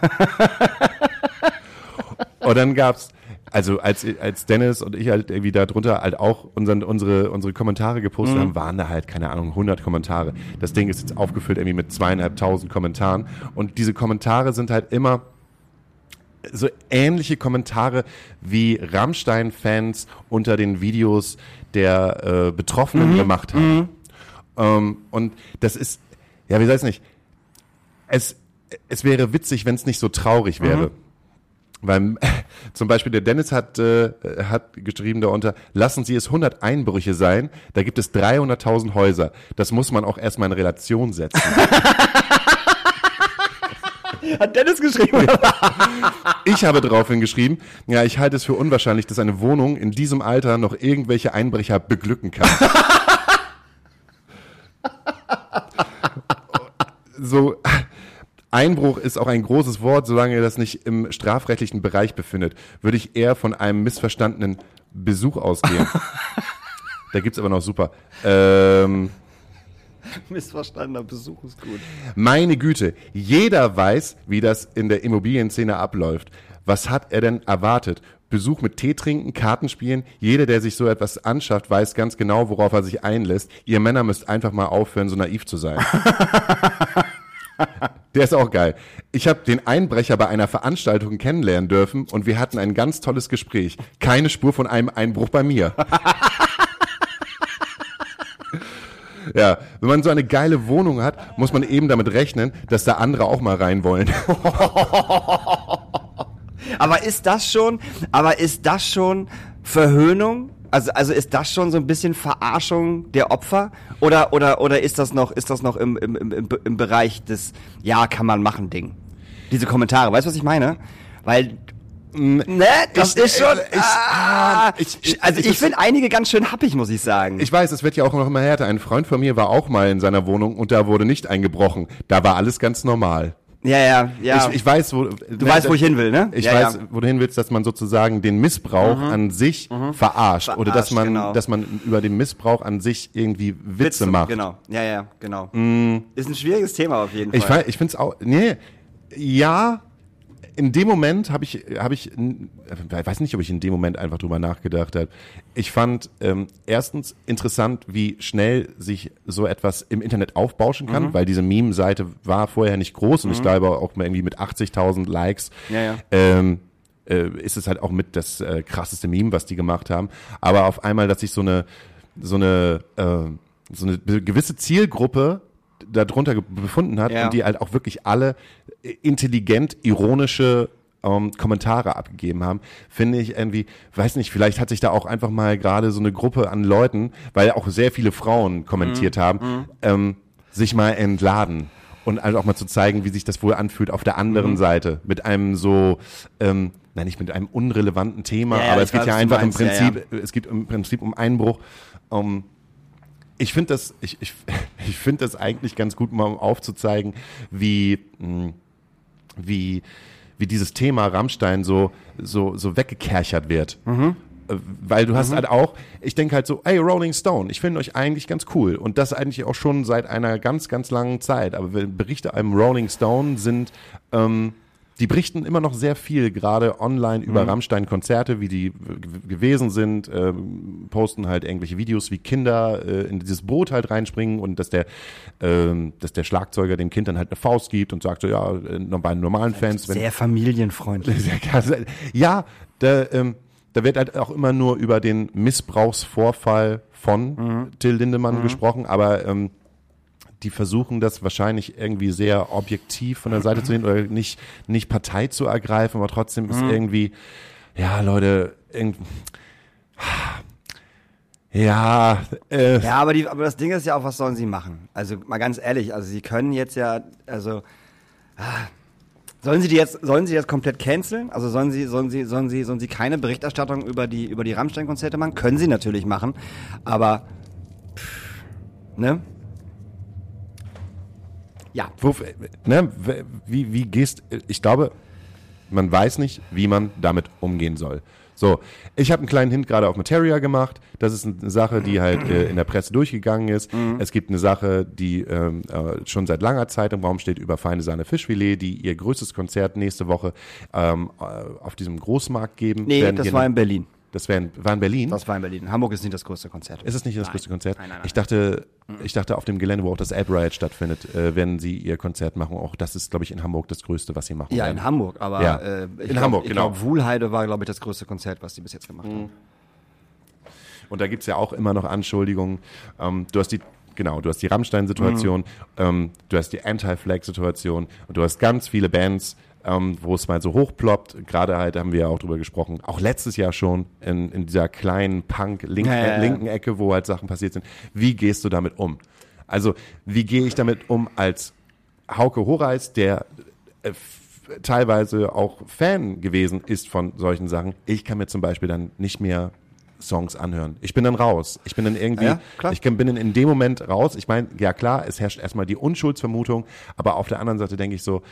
und dann gab's, also als, als Dennis und ich halt irgendwie da drunter halt auch unseren, unsere, unsere Kommentare gepostet Mhm. haben, waren da halt, keine Ahnung, 100 Kommentare. Das Ding ist jetzt aufgefüllt irgendwie mit zweieinhalbtausend Kommentaren. Und diese Kommentare sind halt immer, so ähnliche Kommentare wie Rammstein-Fans unter den Videos der äh, Betroffenen gemacht haben. Ähm, und das ist, ja, wie soll ich es nicht? Es, es wäre witzig, wenn es nicht so traurig wäre. Weil [laughs] zum Beispiel der Dennis hat, äh, hat geschrieben darunter, lassen Sie es 100 Einbrüche sein, da gibt es 300.000 Häuser. Das muss man auch erstmal in Relation setzen. [laughs] Hat Dennis geschrieben? [laughs] Ich habe daraufhin geschrieben, ja, ich halte es für unwahrscheinlich, dass eine Wohnung in diesem Alter noch irgendwelche Einbrecher beglücken kann. [laughs] so, Einbruch ist auch ein großes Wort, solange er das nicht im strafrechtlichen Bereich befindet, würde ich eher von einem missverstandenen Besuch ausgehen. [laughs] da gibt's aber noch super. Ähm, [laughs] Missverstandener Besuch ist gut. Meine Güte, jeder weiß, wie das in der Immobilienszene abläuft. Was hat er denn erwartet? Besuch mit Tee trinken, Kartenspielen. Jeder, der sich so etwas anschafft, weiß ganz genau, worauf er sich einlässt. Ihr Männer müsst einfach mal aufhören, so naiv zu sein. [laughs] Der ist auch geil. Ich habe den Einbrecher bei einer Veranstaltung kennenlernen dürfen und wir hatten ein ganz tolles Gespräch. Keine Spur von einem Einbruch bei mir. [laughs] Ja, wenn man so eine geile Wohnung hat, muss man eben damit rechnen, dass da andere auch mal rein wollen. [laughs] Aber ist das schon, aber ist das schon Verhöhnung? Also, also ist das schon so ein bisschen Verarschung der Opfer? Oder, oder, oder ist das noch, ist das noch im, im, im, im- Bereich des, ja, kann man machen Ding? Diese Kommentare, weißt du, was ich meine? Weil, ne, das Ich- ist schon, ich- ah, ich- ich- also ich- ich finde einige ganz schön happig, muss ich sagen. Ich weiß, es wird ja auch noch immer härter. Ein Freund von mir war auch mal in seiner Wohnung und da wurde nicht eingebrochen. Da war alles ganz normal. Ja, ja, ja. Ich, ich weiß, wo du weißt, wo ich hin will, ne? Ich ja, weiß, ja. wo du hin willst, dass man sozusagen den Missbrauch an sich verarscht, oder dass Verarscht, man, genau. dass man über den Missbrauch an sich irgendwie Witze, Witze, macht. Genau, ja, ja, genau. Ist ein schwieriges Thema auf jeden Ich, Fall. fe- ich finde es auch, nee, ja, in dem Moment habe ich, habe ich, ich weiß nicht, ob ich in dem Moment einfach drüber nachgedacht habe. Ich fand ähm, erstens interessant, wie schnell sich so etwas im Internet aufbauschen kann, weil diese Meme-Seite war vorher nicht groß und ich glaube auch mal irgendwie mit 80.000 Likes. Ja, ja. Ähm, äh, ist es halt auch mit das äh, krasseste Meme, was die gemacht haben. Aber auf einmal, dass sich so eine so eine äh, so eine gewisse Zielgruppe darunter befunden hat Ja. und die halt auch wirklich alle äh, intelligent ironische ähm, Kommentare abgegeben haben, finde ich irgendwie, weiß nicht, vielleicht hat sich da auch einfach mal gerade so eine Gruppe an Leuten, weil auch sehr viele Frauen kommentiert Mhm. haben, ähm, sich mal entladen und halt auch mal zu zeigen, wie sich das wohl anfühlt auf der anderen Mhm. Seite mit einem so, ähm, nein, nicht mit einem unrelevanten Thema, Ja, ja, aber es geht ja einfach im meinst, ja, Prinzip, es geht im Prinzip um Einbruch. Um, ich finde das, ich, ich, [laughs] ich finde das eigentlich ganz gut, mal um aufzuzeigen, wie, mh, wie, wie dieses Thema Rammstein so, so, so weggekerchert wird. Äh, Weil du hast halt auch, ich denke halt so, ey, Rolling Stone, ich finde euch eigentlich ganz cool. Und das eigentlich auch schon seit einer ganz, ganz langen Zeit. Aber Berichte einem Rolling Stone sind, ähm, die berichten immer noch sehr viel, gerade online über Rammstein-Konzerte, wie die gewesen sind, ähm, posten halt irgendwelche Videos, wie Kinder äh, in dieses Boot halt reinspringen und dass der, ähm, dass der Schlagzeuger dem Kind dann halt eine Faust gibt und sagt so, ja, äh, bei normalen Fans, wenn, Sehr familienfreundlich. [laughs] ja, da, ähm, da wird halt auch immer nur über den Missbrauchsvorfall von Till Lindemann gesprochen, aber ähm, die versuchen das wahrscheinlich irgendwie sehr objektiv von der Seite zu sehen oder nicht, nicht Partei zu ergreifen, aber trotzdem ist irgendwie, ja, Leute, irgend, ja, äh, Ja, aber, die, aber das Ding ist ja auch, was sollen sie machen? Also mal ganz ehrlich, also sie können jetzt ja, also ah, sollen sie die jetzt, sollen sie jetzt komplett canceln? Also sollen sie, sollen sie, sollen sie, sollen sie keine Berichterstattung über die über die Rammstein-Konzerte machen? Können sie natürlich machen, aber pff, ne? Ja. Wo, ne, wie, wie gehst, ich glaube, man weiß nicht, wie man damit umgehen soll. So, ich habe einen kleinen Hint gerade auf Materia gemacht. Das ist eine Sache, die halt äh, in der Presse durchgegangen ist. Es gibt eine Sache, die ähm, äh, schon seit langer Zeit im Raum steht über Feine Sahne Fischfilet, die ihr größtes Konzert nächste Woche ähm, äh, auf diesem Großmarkt geben. Nee, das war in Berlin. Das wär war in Berlin. Das war in Berlin. Hamburg ist nicht das größte Konzert. Ist es nicht das Nein. größte Konzert? Nein, nein, nein. Ich dachte, ich dachte auf dem Gelände, wo auch das App Riot stattfindet, äh, werden sie ihr Konzert machen. Auch das ist, glaube ich, in Hamburg das größte, was sie machen Ja, werden. in Hamburg, aber Ja. äh, ich In glaub, Hamburg, ich genau. Glaub, Wuhlheide war, glaube ich, das größte Konzert, was die bis jetzt gemacht haben. Und da gibt's ja auch immer noch Anschuldigungen. Ähm, du hast die, genau, du hast die Rammstein-Situation, ähm, du hast die Anti-Flag-Situation und du hast ganz viele Bands, ähm, wo es mal so hochploppt. Gerade halt haben wir ja auch drüber gesprochen, auch letztes Jahr schon in, in dieser kleinen Punk-linken Ja, ja, ja. Ecke, wo halt Sachen passiert sind. Wie gehst du damit um? Also, wie gehe ich damit um als Hauke Horeis, der äh, teilweise auch Fan gewesen ist von solchen Sachen. Ich kann mir zum Beispiel dann nicht mehr Songs anhören. Ich bin dann raus. Ich bin dann irgendwie, Ja, ich bin dann in dem Moment raus. Ich meine, ja klar, es herrscht erstmal die Unschuldsvermutung, aber auf der anderen Seite denke ich so,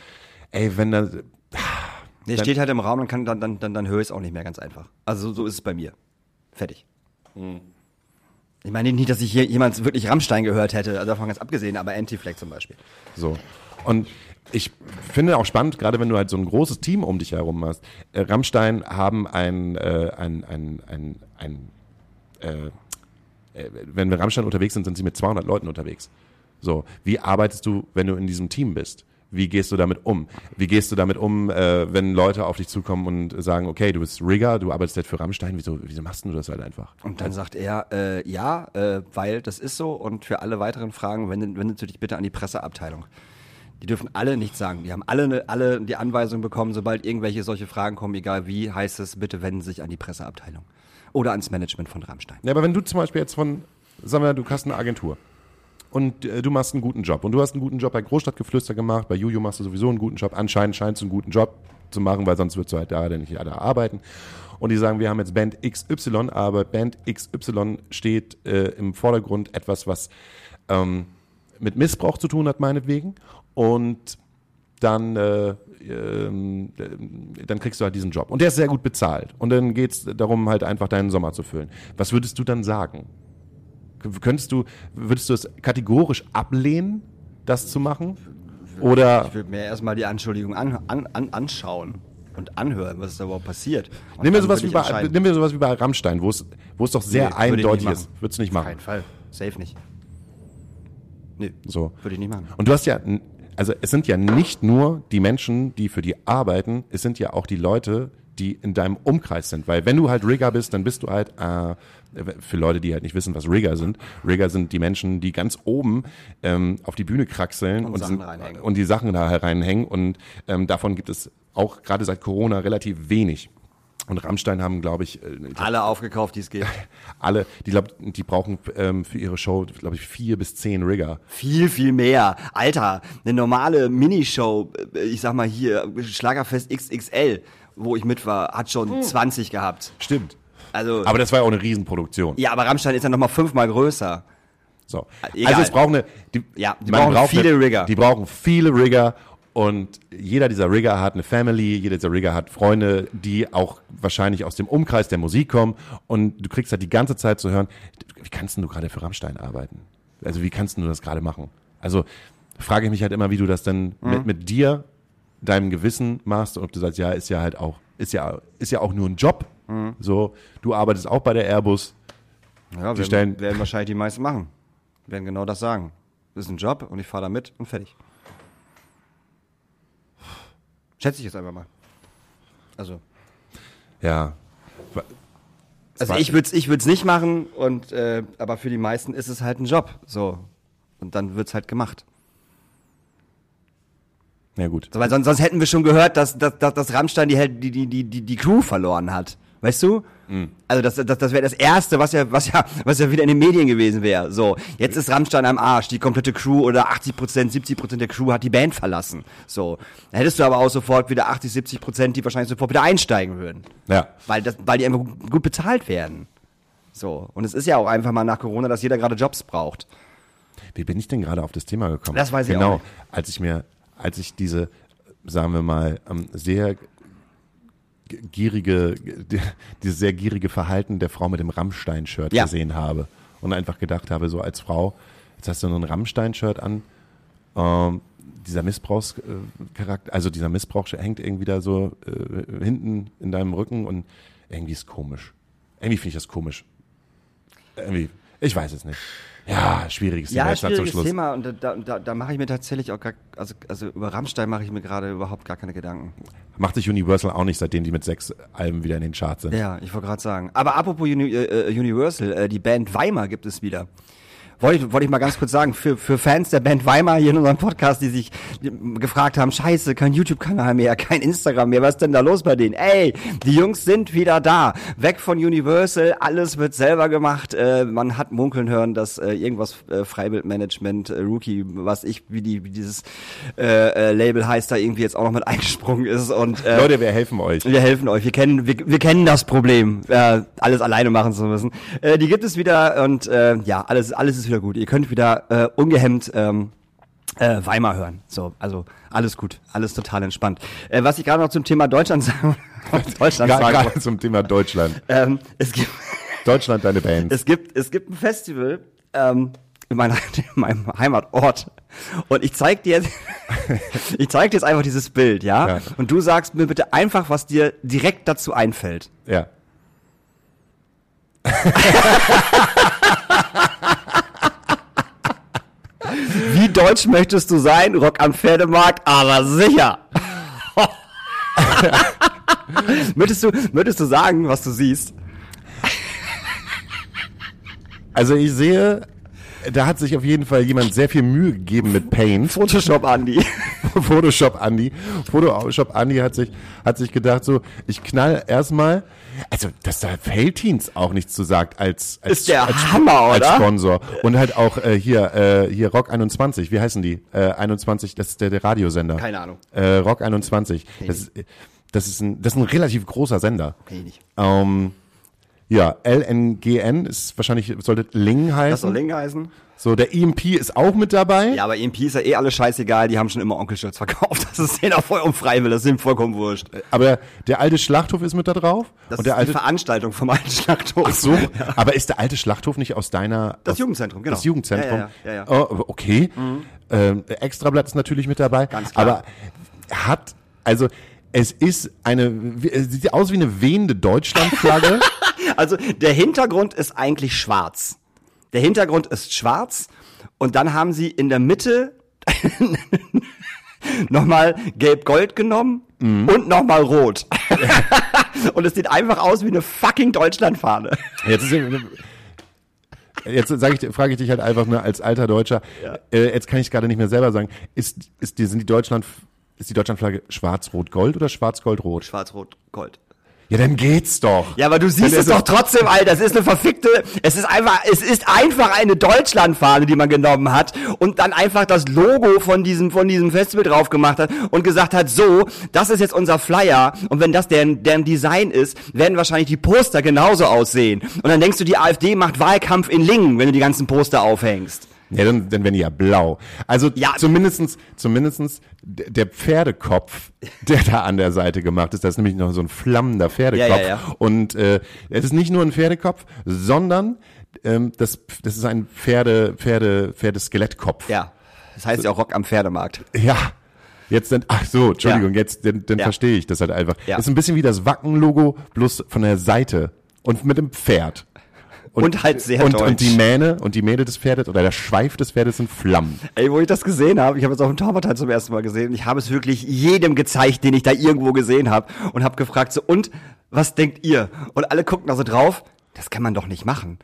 ey, wenn da, Der Dann- steht halt im Raum und kann, dann, dann, dann, dann höre ich es auch nicht mehr ganz einfach. Also so, so ist es bei mir. Fertig. Ich meine nicht, dass ich hier jemand wirklich Rammstein gehört hätte, also davon ganz abgesehen, aber Anti-Flag zum Beispiel. So. Und ich finde auch spannend, gerade wenn du halt so ein großes Team um dich herum hast. Äh, Rammstein haben ein, äh, ein, ein, ein, ein äh, äh, wenn wir Rammstein unterwegs sind, sind sie mit 200 Leuten unterwegs. So, wie arbeitest du, wenn du in diesem Team bist? Wie gehst du damit um? Wie gehst du damit um, äh, wenn Leute auf dich zukommen und sagen, okay, du bist Rigger, du arbeitest jetzt für Rammstein, wieso, wieso machst du das halt einfach? Und dann sagt er, äh, ja, äh, weil das ist so und für alle weiteren Fragen wende, wendest du dich bitte an die Presseabteilung. Die dürfen alle nichts sagen. Die haben alle, ne- alle die Anweisung bekommen, sobald irgendwelche solche Fragen kommen, egal wie, heißt es, bitte wenden Sie sich an die Presseabteilung. Oder ans Management von Rammstein. Ja, aber wenn du zum Beispiel jetzt von, sagen wir, du hast eine Agentur und äh, du machst einen guten Job und du hast einen guten Job bei Großstadtgeflüster gemacht, bei Juju machst du sowieso einen guten Job, anscheinend scheinst du einen guten Job zu machen, weil sonst würdest du halt da nicht da arbeiten. Und die sagen, wir haben jetzt Band XY, aber Band XY steht äh, im Vordergrund etwas, was ähm, mit Missbrauch zu tun hat, meinetwegen. Und dann, äh, ähm, dann kriegst du halt diesen Job. Und der ist sehr gut bezahlt. Und dann geht's darum, halt einfach deinen Sommer zu füllen. Was würdest du dann sagen? Könntest du, würdest du es kategorisch ablehnen, das zu machen? Oder Ich würde mir erstmal die Anschuldigung an, an, an, anschauen und anhören, was da überhaupt passiert. Und nimm mir, dann sowas wie bei, nimm mir sowas wie bei Rammstein, wo es, wo es doch sehr Nee, würde ich nicht eindeutig machen. ist. Würdest du nicht Auf machen. keinen Fall. Safe nicht. Nee, So. würde ich nicht machen. Und du hast ja, also es sind ja nicht nur die Menschen, die für die arbeiten, es sind ja auch die Leute, die in deinem Umkreis sind. Weil wenn du halt Rigger bist, dann bist du halt, äh, für Leute, die halt nicht wissen, was Rigger sind, Rigger sind die Menschen, die ganz oben ähm, auf die Bühne kraxeln und, Sachen sind, und die Sachen da reinhängen. Und ähm, davon gibt es auch gerade seit Corona relativ wenig. Und Rammstein haben, glaube ich, äh, glaub, Alle aufgekauft, die es gibt. [laughs] alle, die glaub, die brauchen ähm, für ihre Show, glaube ich, vier bis zehn Rigger. Viel, viel mehr. Alter, eine normale Minishow, äh, ich sag mal hier, Schlagerfest XXL, wo ich mit war, hat schon 20 gehabt. Stimmt. Also, Aber das war ja auch eine Riesenproduktion. ja, aber Rammstein ist ja nochmal fünfmal größer. So. Egal. Also es braucht eine, die, Ja, die brauchen braucht viele eine, Rigger. Die brauchen viele Rigger und jeder dieser Rigger hat eine Family, jeder dieser Rigger hat Freunde, die auch wahrscheinlich aus dem Umkreis der Musik kommen und du kriegst halt die ganze Zeit zu hören, wie kannst denn du gerade für Rammstein arbeiten? Also wie kannst denn du das gerade machen? Also frage ich mich halt immer, wie du das denn Mhm. mit, mit dir, deinem Gewissen machst und ob du sagst, ja, ist ja halt auch, ist ja, ist ja auch nur ein Job. Mhm. So, du arbeitest auch bei der Airbus, Ja, Die werden, stellen- werden wahrscheinlich die meisten machen. Werden genau das sagen. Das ist ein Job und ich fahre da mit und fertig. Schätze ich jetzt einfach mal. Also, ja. also ich würde es ich würd's nicht machen, und, äh, aber für die meisten ist es halt ein Job. So. Und dann wird's halt gemacht. Ja gut. So, weil sonst, sonst hätten wir schon gehört, dass, dass, dass, dass Rammstein die, die, die, die, die, Crew verloren hat. Weißt du? Also das, das, das wäre das Erste, was ja, was ja, was ja wieder in den Medien gewesen wäre. So, jetzt ist Rammstein am Arsch, die komplette Crew oder 80 Prozent, 70 Prozent der Crew hat die Band verlassen. So, da hättest du aber auch sofort wieder 80, 70 Prozent, die wahrscheinlich sofort wieder einsteigen würden, Ja. weil das, weil die einfach gut, bezahlt werden. So, und es ist ja auch einfach mal nach Corona, dass jeder gerade Jobs braucht. Wie bin ich denn gerade auf das Thema gekommen? Das weiß ich genau, auch nicht. als ich mir, als ich diese, sagen wir mal, ähm, sehr gierige, dieses sehr gierige Verhalten der Frau mit dem Rammstein-Shirt Ja. gesehen habe und einfach gedacht habe, so als Frau, jetzt hast du nur ein Rammstein-Shirt an, ähm, dieser Missbrauchscharakter, also dieser Missbrauch hängt irgendwie da so äh, hinten in deinem Rücken und irgendwie ist komisch. Irgendwie finde ich das komisch. Irgendwie, ich weiß es nicht. Ja, schwieriges Thema Ja, schwieriges Schluss. Thema und da, da, da mache ich mir tatsächlich auch gar, also, also über Rammstein mache ich mir gerade überhaupt gar keine Gedanken. Macht sich Universal auch nicht, seitdem die mit sechs Alben wieder in den Charts sind. Ja, ich wollte gerade sagen. Aber apropos Uni äh, äh, Universal, äh, die Band Weimar gibt es wieder. Wollte ich, wollte ich mal ganz kurz sagen, für, für Fans der Band Weimar hier in unserem Podcast, die sich gefragt haben, scheiße, kein YouTube-Kanal mehr, kein Instagram mehr, was ist denn da los bei denen? Ey, die Jungs sind wieder da. Weg von Universal, alles wird selber gemacht. Äh, man hat munkeln hören, dass äh, irgendwas äh, Freibildmanagement, äh, Rookie, was ich, wie, die, wie dieses äh, äh, Label heißt, da irgendwie jetzt auch noch mit eingesprungen ist. Und äh, Leute, wir helfen euch. wir helfen euch. Wir kennen, wir, wir kennen das Problem, äh, alles alleine machen zu müssen. Äh, die gibt es wieder und äh, ja, alles, alles ist wieder gut. Ihr könnt wieder äh, ungehemmt ähm, äh, Weimar hören. So, also alles gut, alles total entspannt. Äh, was ich gerade noch zum Thema Deutschland [laughs] sagen, Deutschland sagen Gerade zum Thema Deutschland. ähm, es gibt [laughs] Deutschland, deine Band. es gibt, es gibt ein Festival ähm, in, meiner, [laughs] in meinem Heimatort. Und ich zeig dir jetzt, ich zeig dir jetzt einfach dieses Bild, ja? Ja. Und du sagst mir bitte einfach, was dir direkt dazu einfällt. Ja. Wie deutsch möchtest du sein? Rock am Pferdemarkt, aber sicher. [laughs] möchtest, du, möchtest du sagen, was du siehst? Also ich sehe, da hat sich auf jeden Fall jemand sehr viel Mühe gegeben mit Paint. Photoshop, Andi. [laughs] Photoshop Andy. Photoshop Andy hat sich, hat sich gedacht so, ich knall erstmal, also, dass da Feltins auch nichts zu sagt als, als, Ist der als, Hammer, als oder? Sponsor. Und halt auch, äh, hier, äh, hier Rock 21, wie heißen die? Äh, 21, das ist der, der Radiosender. Keine Ahnung. Äh, Rock 21. Das ist, das ist ein, das ist ein relativ großer Sender. Nee, nicht. Ähm, Ja, LNGN ist wahrscheinlich, sollte Ling heißen. Das soll Lingen heißen. So, der EMP ist auch mit dabei. Ja, aber EMP ist ja eh alles scheißegal, die haben schon immer Onkelschutz verkauft. [laughs] Das ist denen auch voll unfreiwillig, das ist ihm vollkommen wurscht. Aber der alte Schlachthof ist mit da drauf. Das und der ist die alte, Veranstaltung vom alten Schlachthof. ach so, [laughs] aber ist der alte Schlachthof nicht aus deiner... Das aus, Jugendzentrum, genau. Das Jugendzentrum. Ja, ja, ja, ja, ja. Oh, okay. Ähm, Extrablatt ist natürlich mit dabei. Ganz klar. Aber hat, also, es ist eine, es sieht aus wie eine wehende Deutschlandflagge. [laughs] Also der Hintergrund ist eigentlich schwarz. Der Hintergrund ist schwarz und dann haben sie in der Mitte [laughs] nochmal gelb-gold genommen und nochmal rot. [laughs] und es sieht einfach aus wie eine fucking Deutschlandfahne. Jetzt ist Jetzt ich, frage ich dich halt einfach nur als alter Deutscher. Äh, jetzt kann ich es gerade nicht mehr selber sagen. Ist, ist sind die Deutschland, ist die Deutschlandflagge schwarz-rot-gold oder schwarz-gold-rot? Schwarz-rot-gold. Ja, dann geht's doch. Ja, aber du siehst es es doch trotzdem, Alter. Es ist eine verfickte, es ist einfach, es ist einfach eine Deutschlandfahne, die man genommen hat und dann einfach das Logo von diesem, von diesem Festival drauf gemacht hat und gesagt hat, so, das ist jetzt unser Flyer und wenn das deren, deren Design ist, werden wahrscheinlich die Poster genauso aussehen. Und dann denkst du, die AfD macht Wahlkampf in Lingen, wenn du die ganzen Poster aufhängst. Ja, dann, dann wären die ja blau. Also Ja. zumindestens, zumindestens der Pferdekopf, der da an der Seite gemacht ist, das ist nämlich noch so ein flammender Pferdekopf. Ja, ja, ja. Und äh, es ist nicht nur ein Pferdekopf, sondern ähm, das, das ist ein Pferde, Pferde, Pferdeskalettkopf. Ja. Das heißt ja auch Rock am Pferdemarkt. Ja. Jetzt dann, ach so, Entschuldigung, Ja. jetzt, dann, dann Ja. verstehe ich das halt einfach. Ja. Ist ein bisschen wie das Wacken-Logo, bloß von der Seite und mit dem Pferd. Und halt sehr und, deutsch. Und die Mähne, und die Mähne des Pferdes oder der Schweif des Pferdes sind Flammen. Ey, wo ich das gesehen habe, ich habe es auf dem Torwartteil zum ersten Mal gesehen, ich habe es wirklich jedem gezeigt, den ich da irgendwo gesehen habe und habe gefragt so, und, was denkt ihr? Und alle gucken da so drauf, das kann man doch nicht machen.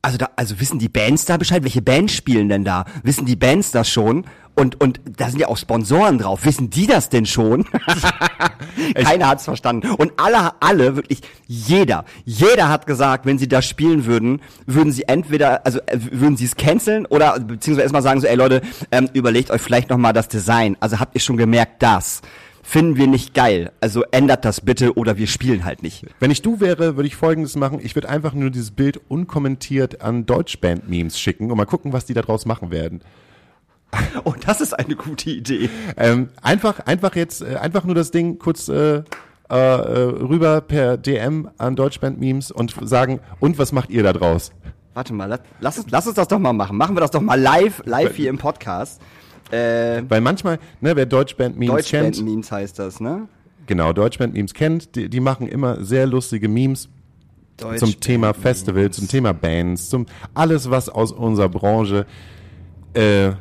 Also da, also wissen die Bands da Bescheid? Welche Bands spielen denn da? Wissen die Bands das schon? Und, und da sind ja auch Sponsoren drauf. Wissen die das denn schon? [laughs] Keiner hat's verstanden. Und alle, alle, wirklich jeder, jeder hat gesagt, wenn sie das spielen würden, würden sie entweder, also äh, würden sie es canceln oder beziehungsweise erstmal sagen so, ey Leute, ähm, überlegt euch vielleicht nochmal das Design. Also habt ihr schon gemerkt, das finden wir nicht geil. Also ändert das bitte oder wir spielen halt nicht. Wenn ich du wäre, würde ich folgendes machen. Ich würde einfach nur dieses Bild unkommentiert an Deutschband-Memes schicken und mal gucken, was die da draus machen werden. [laughs] Oh, das ist eine gute Idee. Ähm, einfach, einfach jetzt, äh, einfach nur das Ding kurz äh, äh, äh, rüber per DM an Deutschband-Memes und sagen, und was macht ihr da draus? Warte mal, lass, lass, uns, lass uns das doch mal machen. Machen wir das doch mal live, live hier im Podcast. Äh, Weil manchmal, ne, wer Deutschband-Memes kennt, Deutschband-Memes heißt das, ne? genau, Deutschband-Memes kennt, die, die machen immer sehr lustige Memes zum Deutschband- Thema Festival, zum Thema Bands, zum alles, was aus unserer Branche, äh,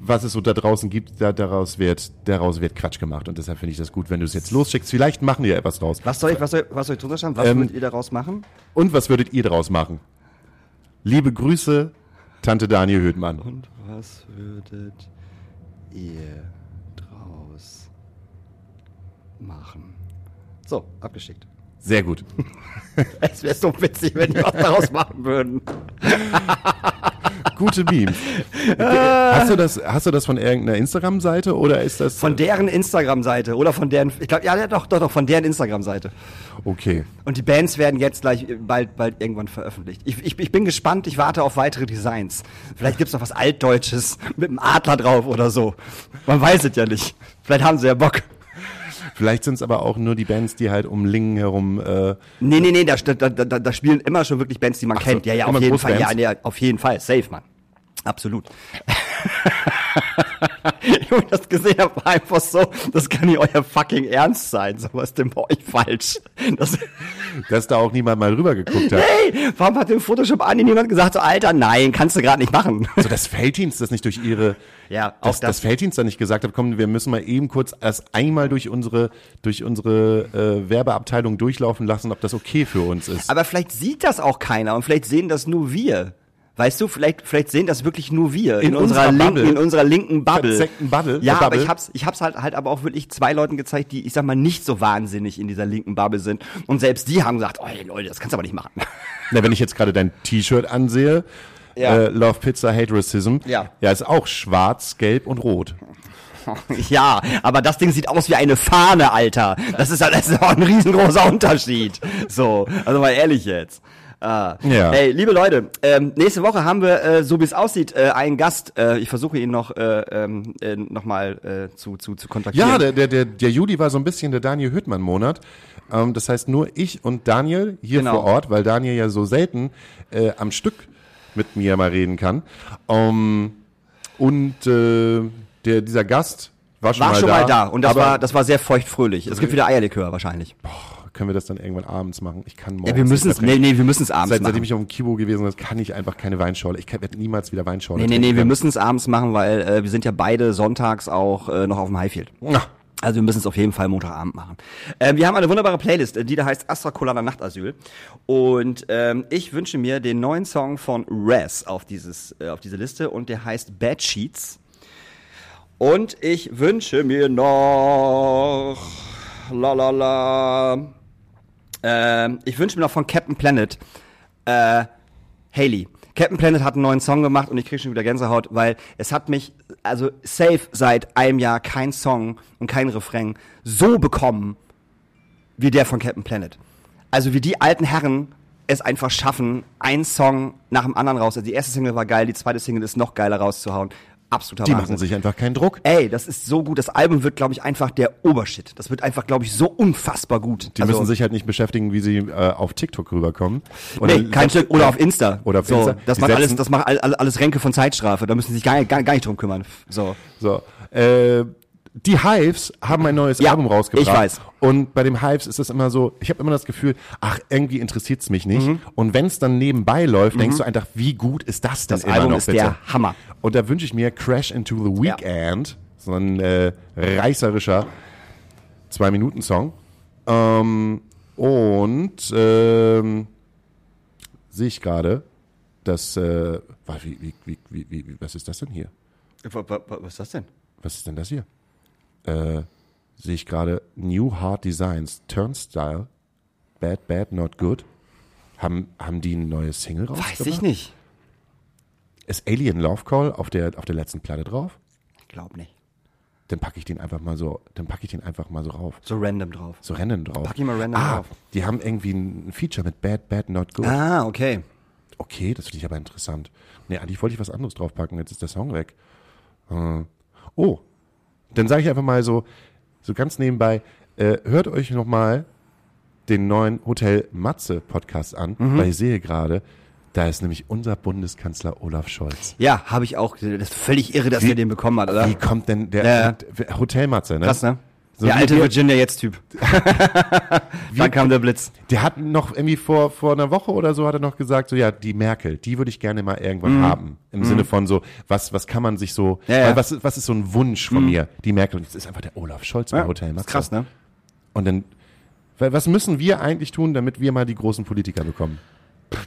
was es so da draußen gibt, da, daraus wird, daraus wird Quatsch gemacht. Und deshalb finde ich das gut, wenn du es jetzt losschickst. Vielleicht machen ja etwas draus. Was soll ich, was soll, was soll ich drunter schreiben? Was Ähm, würdet ihr daraus machen? Und was würdet ihr daraus machen? Liebe Grüße, Tante Daniel Höhtmann. Und was würdet ihr draus machen? So, abgeschickt. Sehr gut. [laughs] Es wäre so witzig, wenn die was daraus machen würden. [laughs] Gute Memes. hast, du das, hast du das von irgendeiner Instagram-Seite oder ist das. Von deren Instagram-Seite oder von deren, ich glaube, ja, doch, doch, doch, von deren Instagram-Seite. Okay. Und die Bands werden jetzt gleich äh, bald, bald irgendwann veröffentlicht. Ich, ich, ich bin gespannt, ich warte auf weitere Designs. Vielleicht gibt's noch was Altdeutsches mit einem Adler drauf oder so. Man weiß es ja nicht. Vielleicht haben sie ja Bock. Vielleicht sind es aber auch nur die Bands, die halt um Lingen herum. Äh, Nee, nee, nee, da, da, da, da spielen immer schon wirklich Bands, die man so, kennt. Ja, ja, auf jeden Fall. Ja, nee, auf jeden Fall. Safe, Mann. Absolut. [laughs] ich hab das gesehen habe, war einfach so, das kann nicht euer fucking Ernst sein. So was denn bei euch falsch? Das, [laughs] dass da auch niemand mal rüber geguckt hat. hey, warum hat im Photoshop Ani niemand gesagt, so, Alter, nein, kannst du gerade nicht machen. [laughs] So, dass Felddienst das nicht durch ihre. Ja, auch das. dass Felddienst da nicht gesagt hat, komm, wir müssen mal eben kurz erst einmal durch unsere, durch unsere äh, Werbeabteilung durchlaufen lassen, ob das okay für uns ist. Aber vielleicht sieht das auch keiner und vielleicht sehen das nur wir. Weißt du, vielleicht, vielleicht sehen das wirklich nur wir In unserer linken, Bubble. in unserer linken Bubble. Verzeckten Bubble. Ja, Äh, aber Bubble. ich hab's, ich hab's halt, halt aber auch wirklich zwei Leuten gezeigt, die, ich sag mal, nicht so wahnsinnig in dieser linken Bubble sind. Und selbst die haben gesagt, oh Leute, das kannst du aber nicht machen. [laughs] Na, wenn ich jetzt gerade dein T-Shirt ansehe, Ja. äh, Love Pizza Hate Racism, Ja. ja, ist auch schwarz, gelb und rot. [laughs] Ja, aber das Ding sieht aus wie eine Fahne, Alter. Das ist, das ist auch ein riesengroßer Unterschied. So, also mal ehrlich jetzt. Ah. Ja. Ey, liebe Leute, ähm, nächste Woche haben wir, äh, so wie es aussieht, äh, einen Gast. Äh, ich versuche ihn noch, äh, ähm, äh, noch mal äh, zu, zu, zu kontaktieren. Ja, der, der, der, der Juli war so ein bisschen der Daniel Hüttmann-Monat. Ähm, das heißt, nur ich und Daniel hier Genau. vor Ort, weil Daniel ja so selten äh, am Stück mit mir mal reden kann. Ähm, und äh, der, dieser Gast war schon, war mal, schon da, mal da und das aber war, das war sehr feuchtfröhlich. Es gibt wieder Eierlikör wahrscheinlich. Können wir das dann irgendwann abends machen? Ich kann morgens. Ja, wir müssen es, nee, nee, wir müssen es abends Seit, machen. seitdem ich auf dem Kibo gewesen bin, kann ich einfach keine Weinschorle. Ich werde niemals wieder Weinschorle Nee, nee, nee, wir müssen es abends machen, weil äh, wir sind ja beide sonntags auch äh, noch auf dem Highfield. Ja. Also wir müssen es auf jeden Fall Montagabend machen. Ähm, wir haben eine wunderbare Playlist, äh, die da heißt Astra Colada Nachtasyl. Und ähm, ich wünsche mir den neuen Song von Res auf, dieses, äh, auf diese Liste und der heißt Bad Sheets. Und ich wünsche mir noch la la la. Ähm, ich wünsche mir noch von Captain Planet äh, Haley. Captain Planet hat einen neuen Song gemacht und ich kriege schon wieder Gänsehaut, weil es hat mich, also safe seit einem Jahr kein Song und kein Refrain so bekommen wie der von Captain Planet. Also wie die alten Herren es einfach schaffen, einen Song nach dem anderen raus. Also die erste Single war geil, die zweite Single ist noch geiler rauszuhauen. Absoluter Die Wahnsinn. machen sich einfach keinen Druck. Ey, das ist so gut. Das Album wird, glaube ich, einfach der Obershit. Das wird einfach, glaube ich, so unfassbar gut. Die müssen sich halt nicht beschäftigen, wie sie äh, auf TikTok rüberkommen. Nee, kein Stück. Oder auf Insta. Oder auf so, Insta. Das Die macht alles, das macht all- all- alles Ränke von Zeitstrafe. Da müssen sie sich gar, gar, gar nicht drum kümmern. So. So, äh, die Hives haben ein neues Ja, Album rausgebracht. ich weiß. Und bei dem Hives ist es immer so, ich habe immer das Gefühl, ach, irgendwie interessiert's mich nicht. Mhm. Und wenn es dann nebenbei läuft, denkst du einfach, wie gut ist das denn Das immer Album noch ist bitte? der Hammer. Und da wünsche ich mir Crash into the Weekend, so ein äh, reißerischer Zwei-Minuten-Song. Ähm, und ähm, sehe ich gerade, dass, äh, wa- wie, wie, wie, wie, wie, was ist das denn hier? Was ist das denn? Was ist denn das hier? Äh, sehe ich gerade New Hard Designs, Turnstile, Bad, Bad, Not Good. Haben, haben die ein neues Single rausgebracht? Weiß ich nicht. Ist Alien Love Call auf der, auf der letzten Platte drauf? Ich glaube nicht. Dann packe ich den einfach mal so, dann packe ich den einfach mal so rauf. So random drauf. So rennen drauf. Pack ihn mal random ah, drauf. Die haben irgendwie ein Feature mit Bad, Bad, Not Good. Ah, okay. Okay, das finde ich aber interessant. Nee, eigentlich wollte ich was anderes draufpacken, jetzt ist der Song weg. Äh, oh, dann sage ich einfach mal so, so ganz nebenbei, äh, hört euch noch mal den neuen Hotel Matze Podcast an, Mhm. weil ich sehe gerade, da ist nämlich unser Bundeskanzler Olaf Scholz. Ja, habe ich auch. Das ist völlig irre, dass Wie- der den bekommen hat, oder? Wie kommt denn der der Hotel Matze, ne? Krass, ne? So der alte wir- Virginia jetzt-Typ. [laughs] Dann kam der Blitz. Der hat noch irgendwie vor, vor einer Woche oder so hat er noch gesagt, so ja, die Merkel, die würde ich gerne mal irgendwann haben. Im Sinne von so, was, was kann man sich so. Ja, ja. was, was ist so ein Wunsch von mir? Die Merkel, und das ist einfach der Olaf Scholz bei Hotel ist krass, ne? Und dann, was müssen wir eigentlich tun, damit wir mal die großen Politiker bekommen?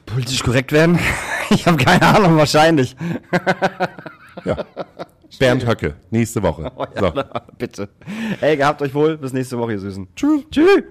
Politisch korrekt werden? [laughs] Ich habe keine Ahnung, wahrscheinlich. Ja. [laughs] Bernd Höcke, nächste Woche. [laughs] Oh So. Bitte. Ey, gehabt euch wohl. Bis nächste Woche, ihr Süßen. Tschüss. Tschüss.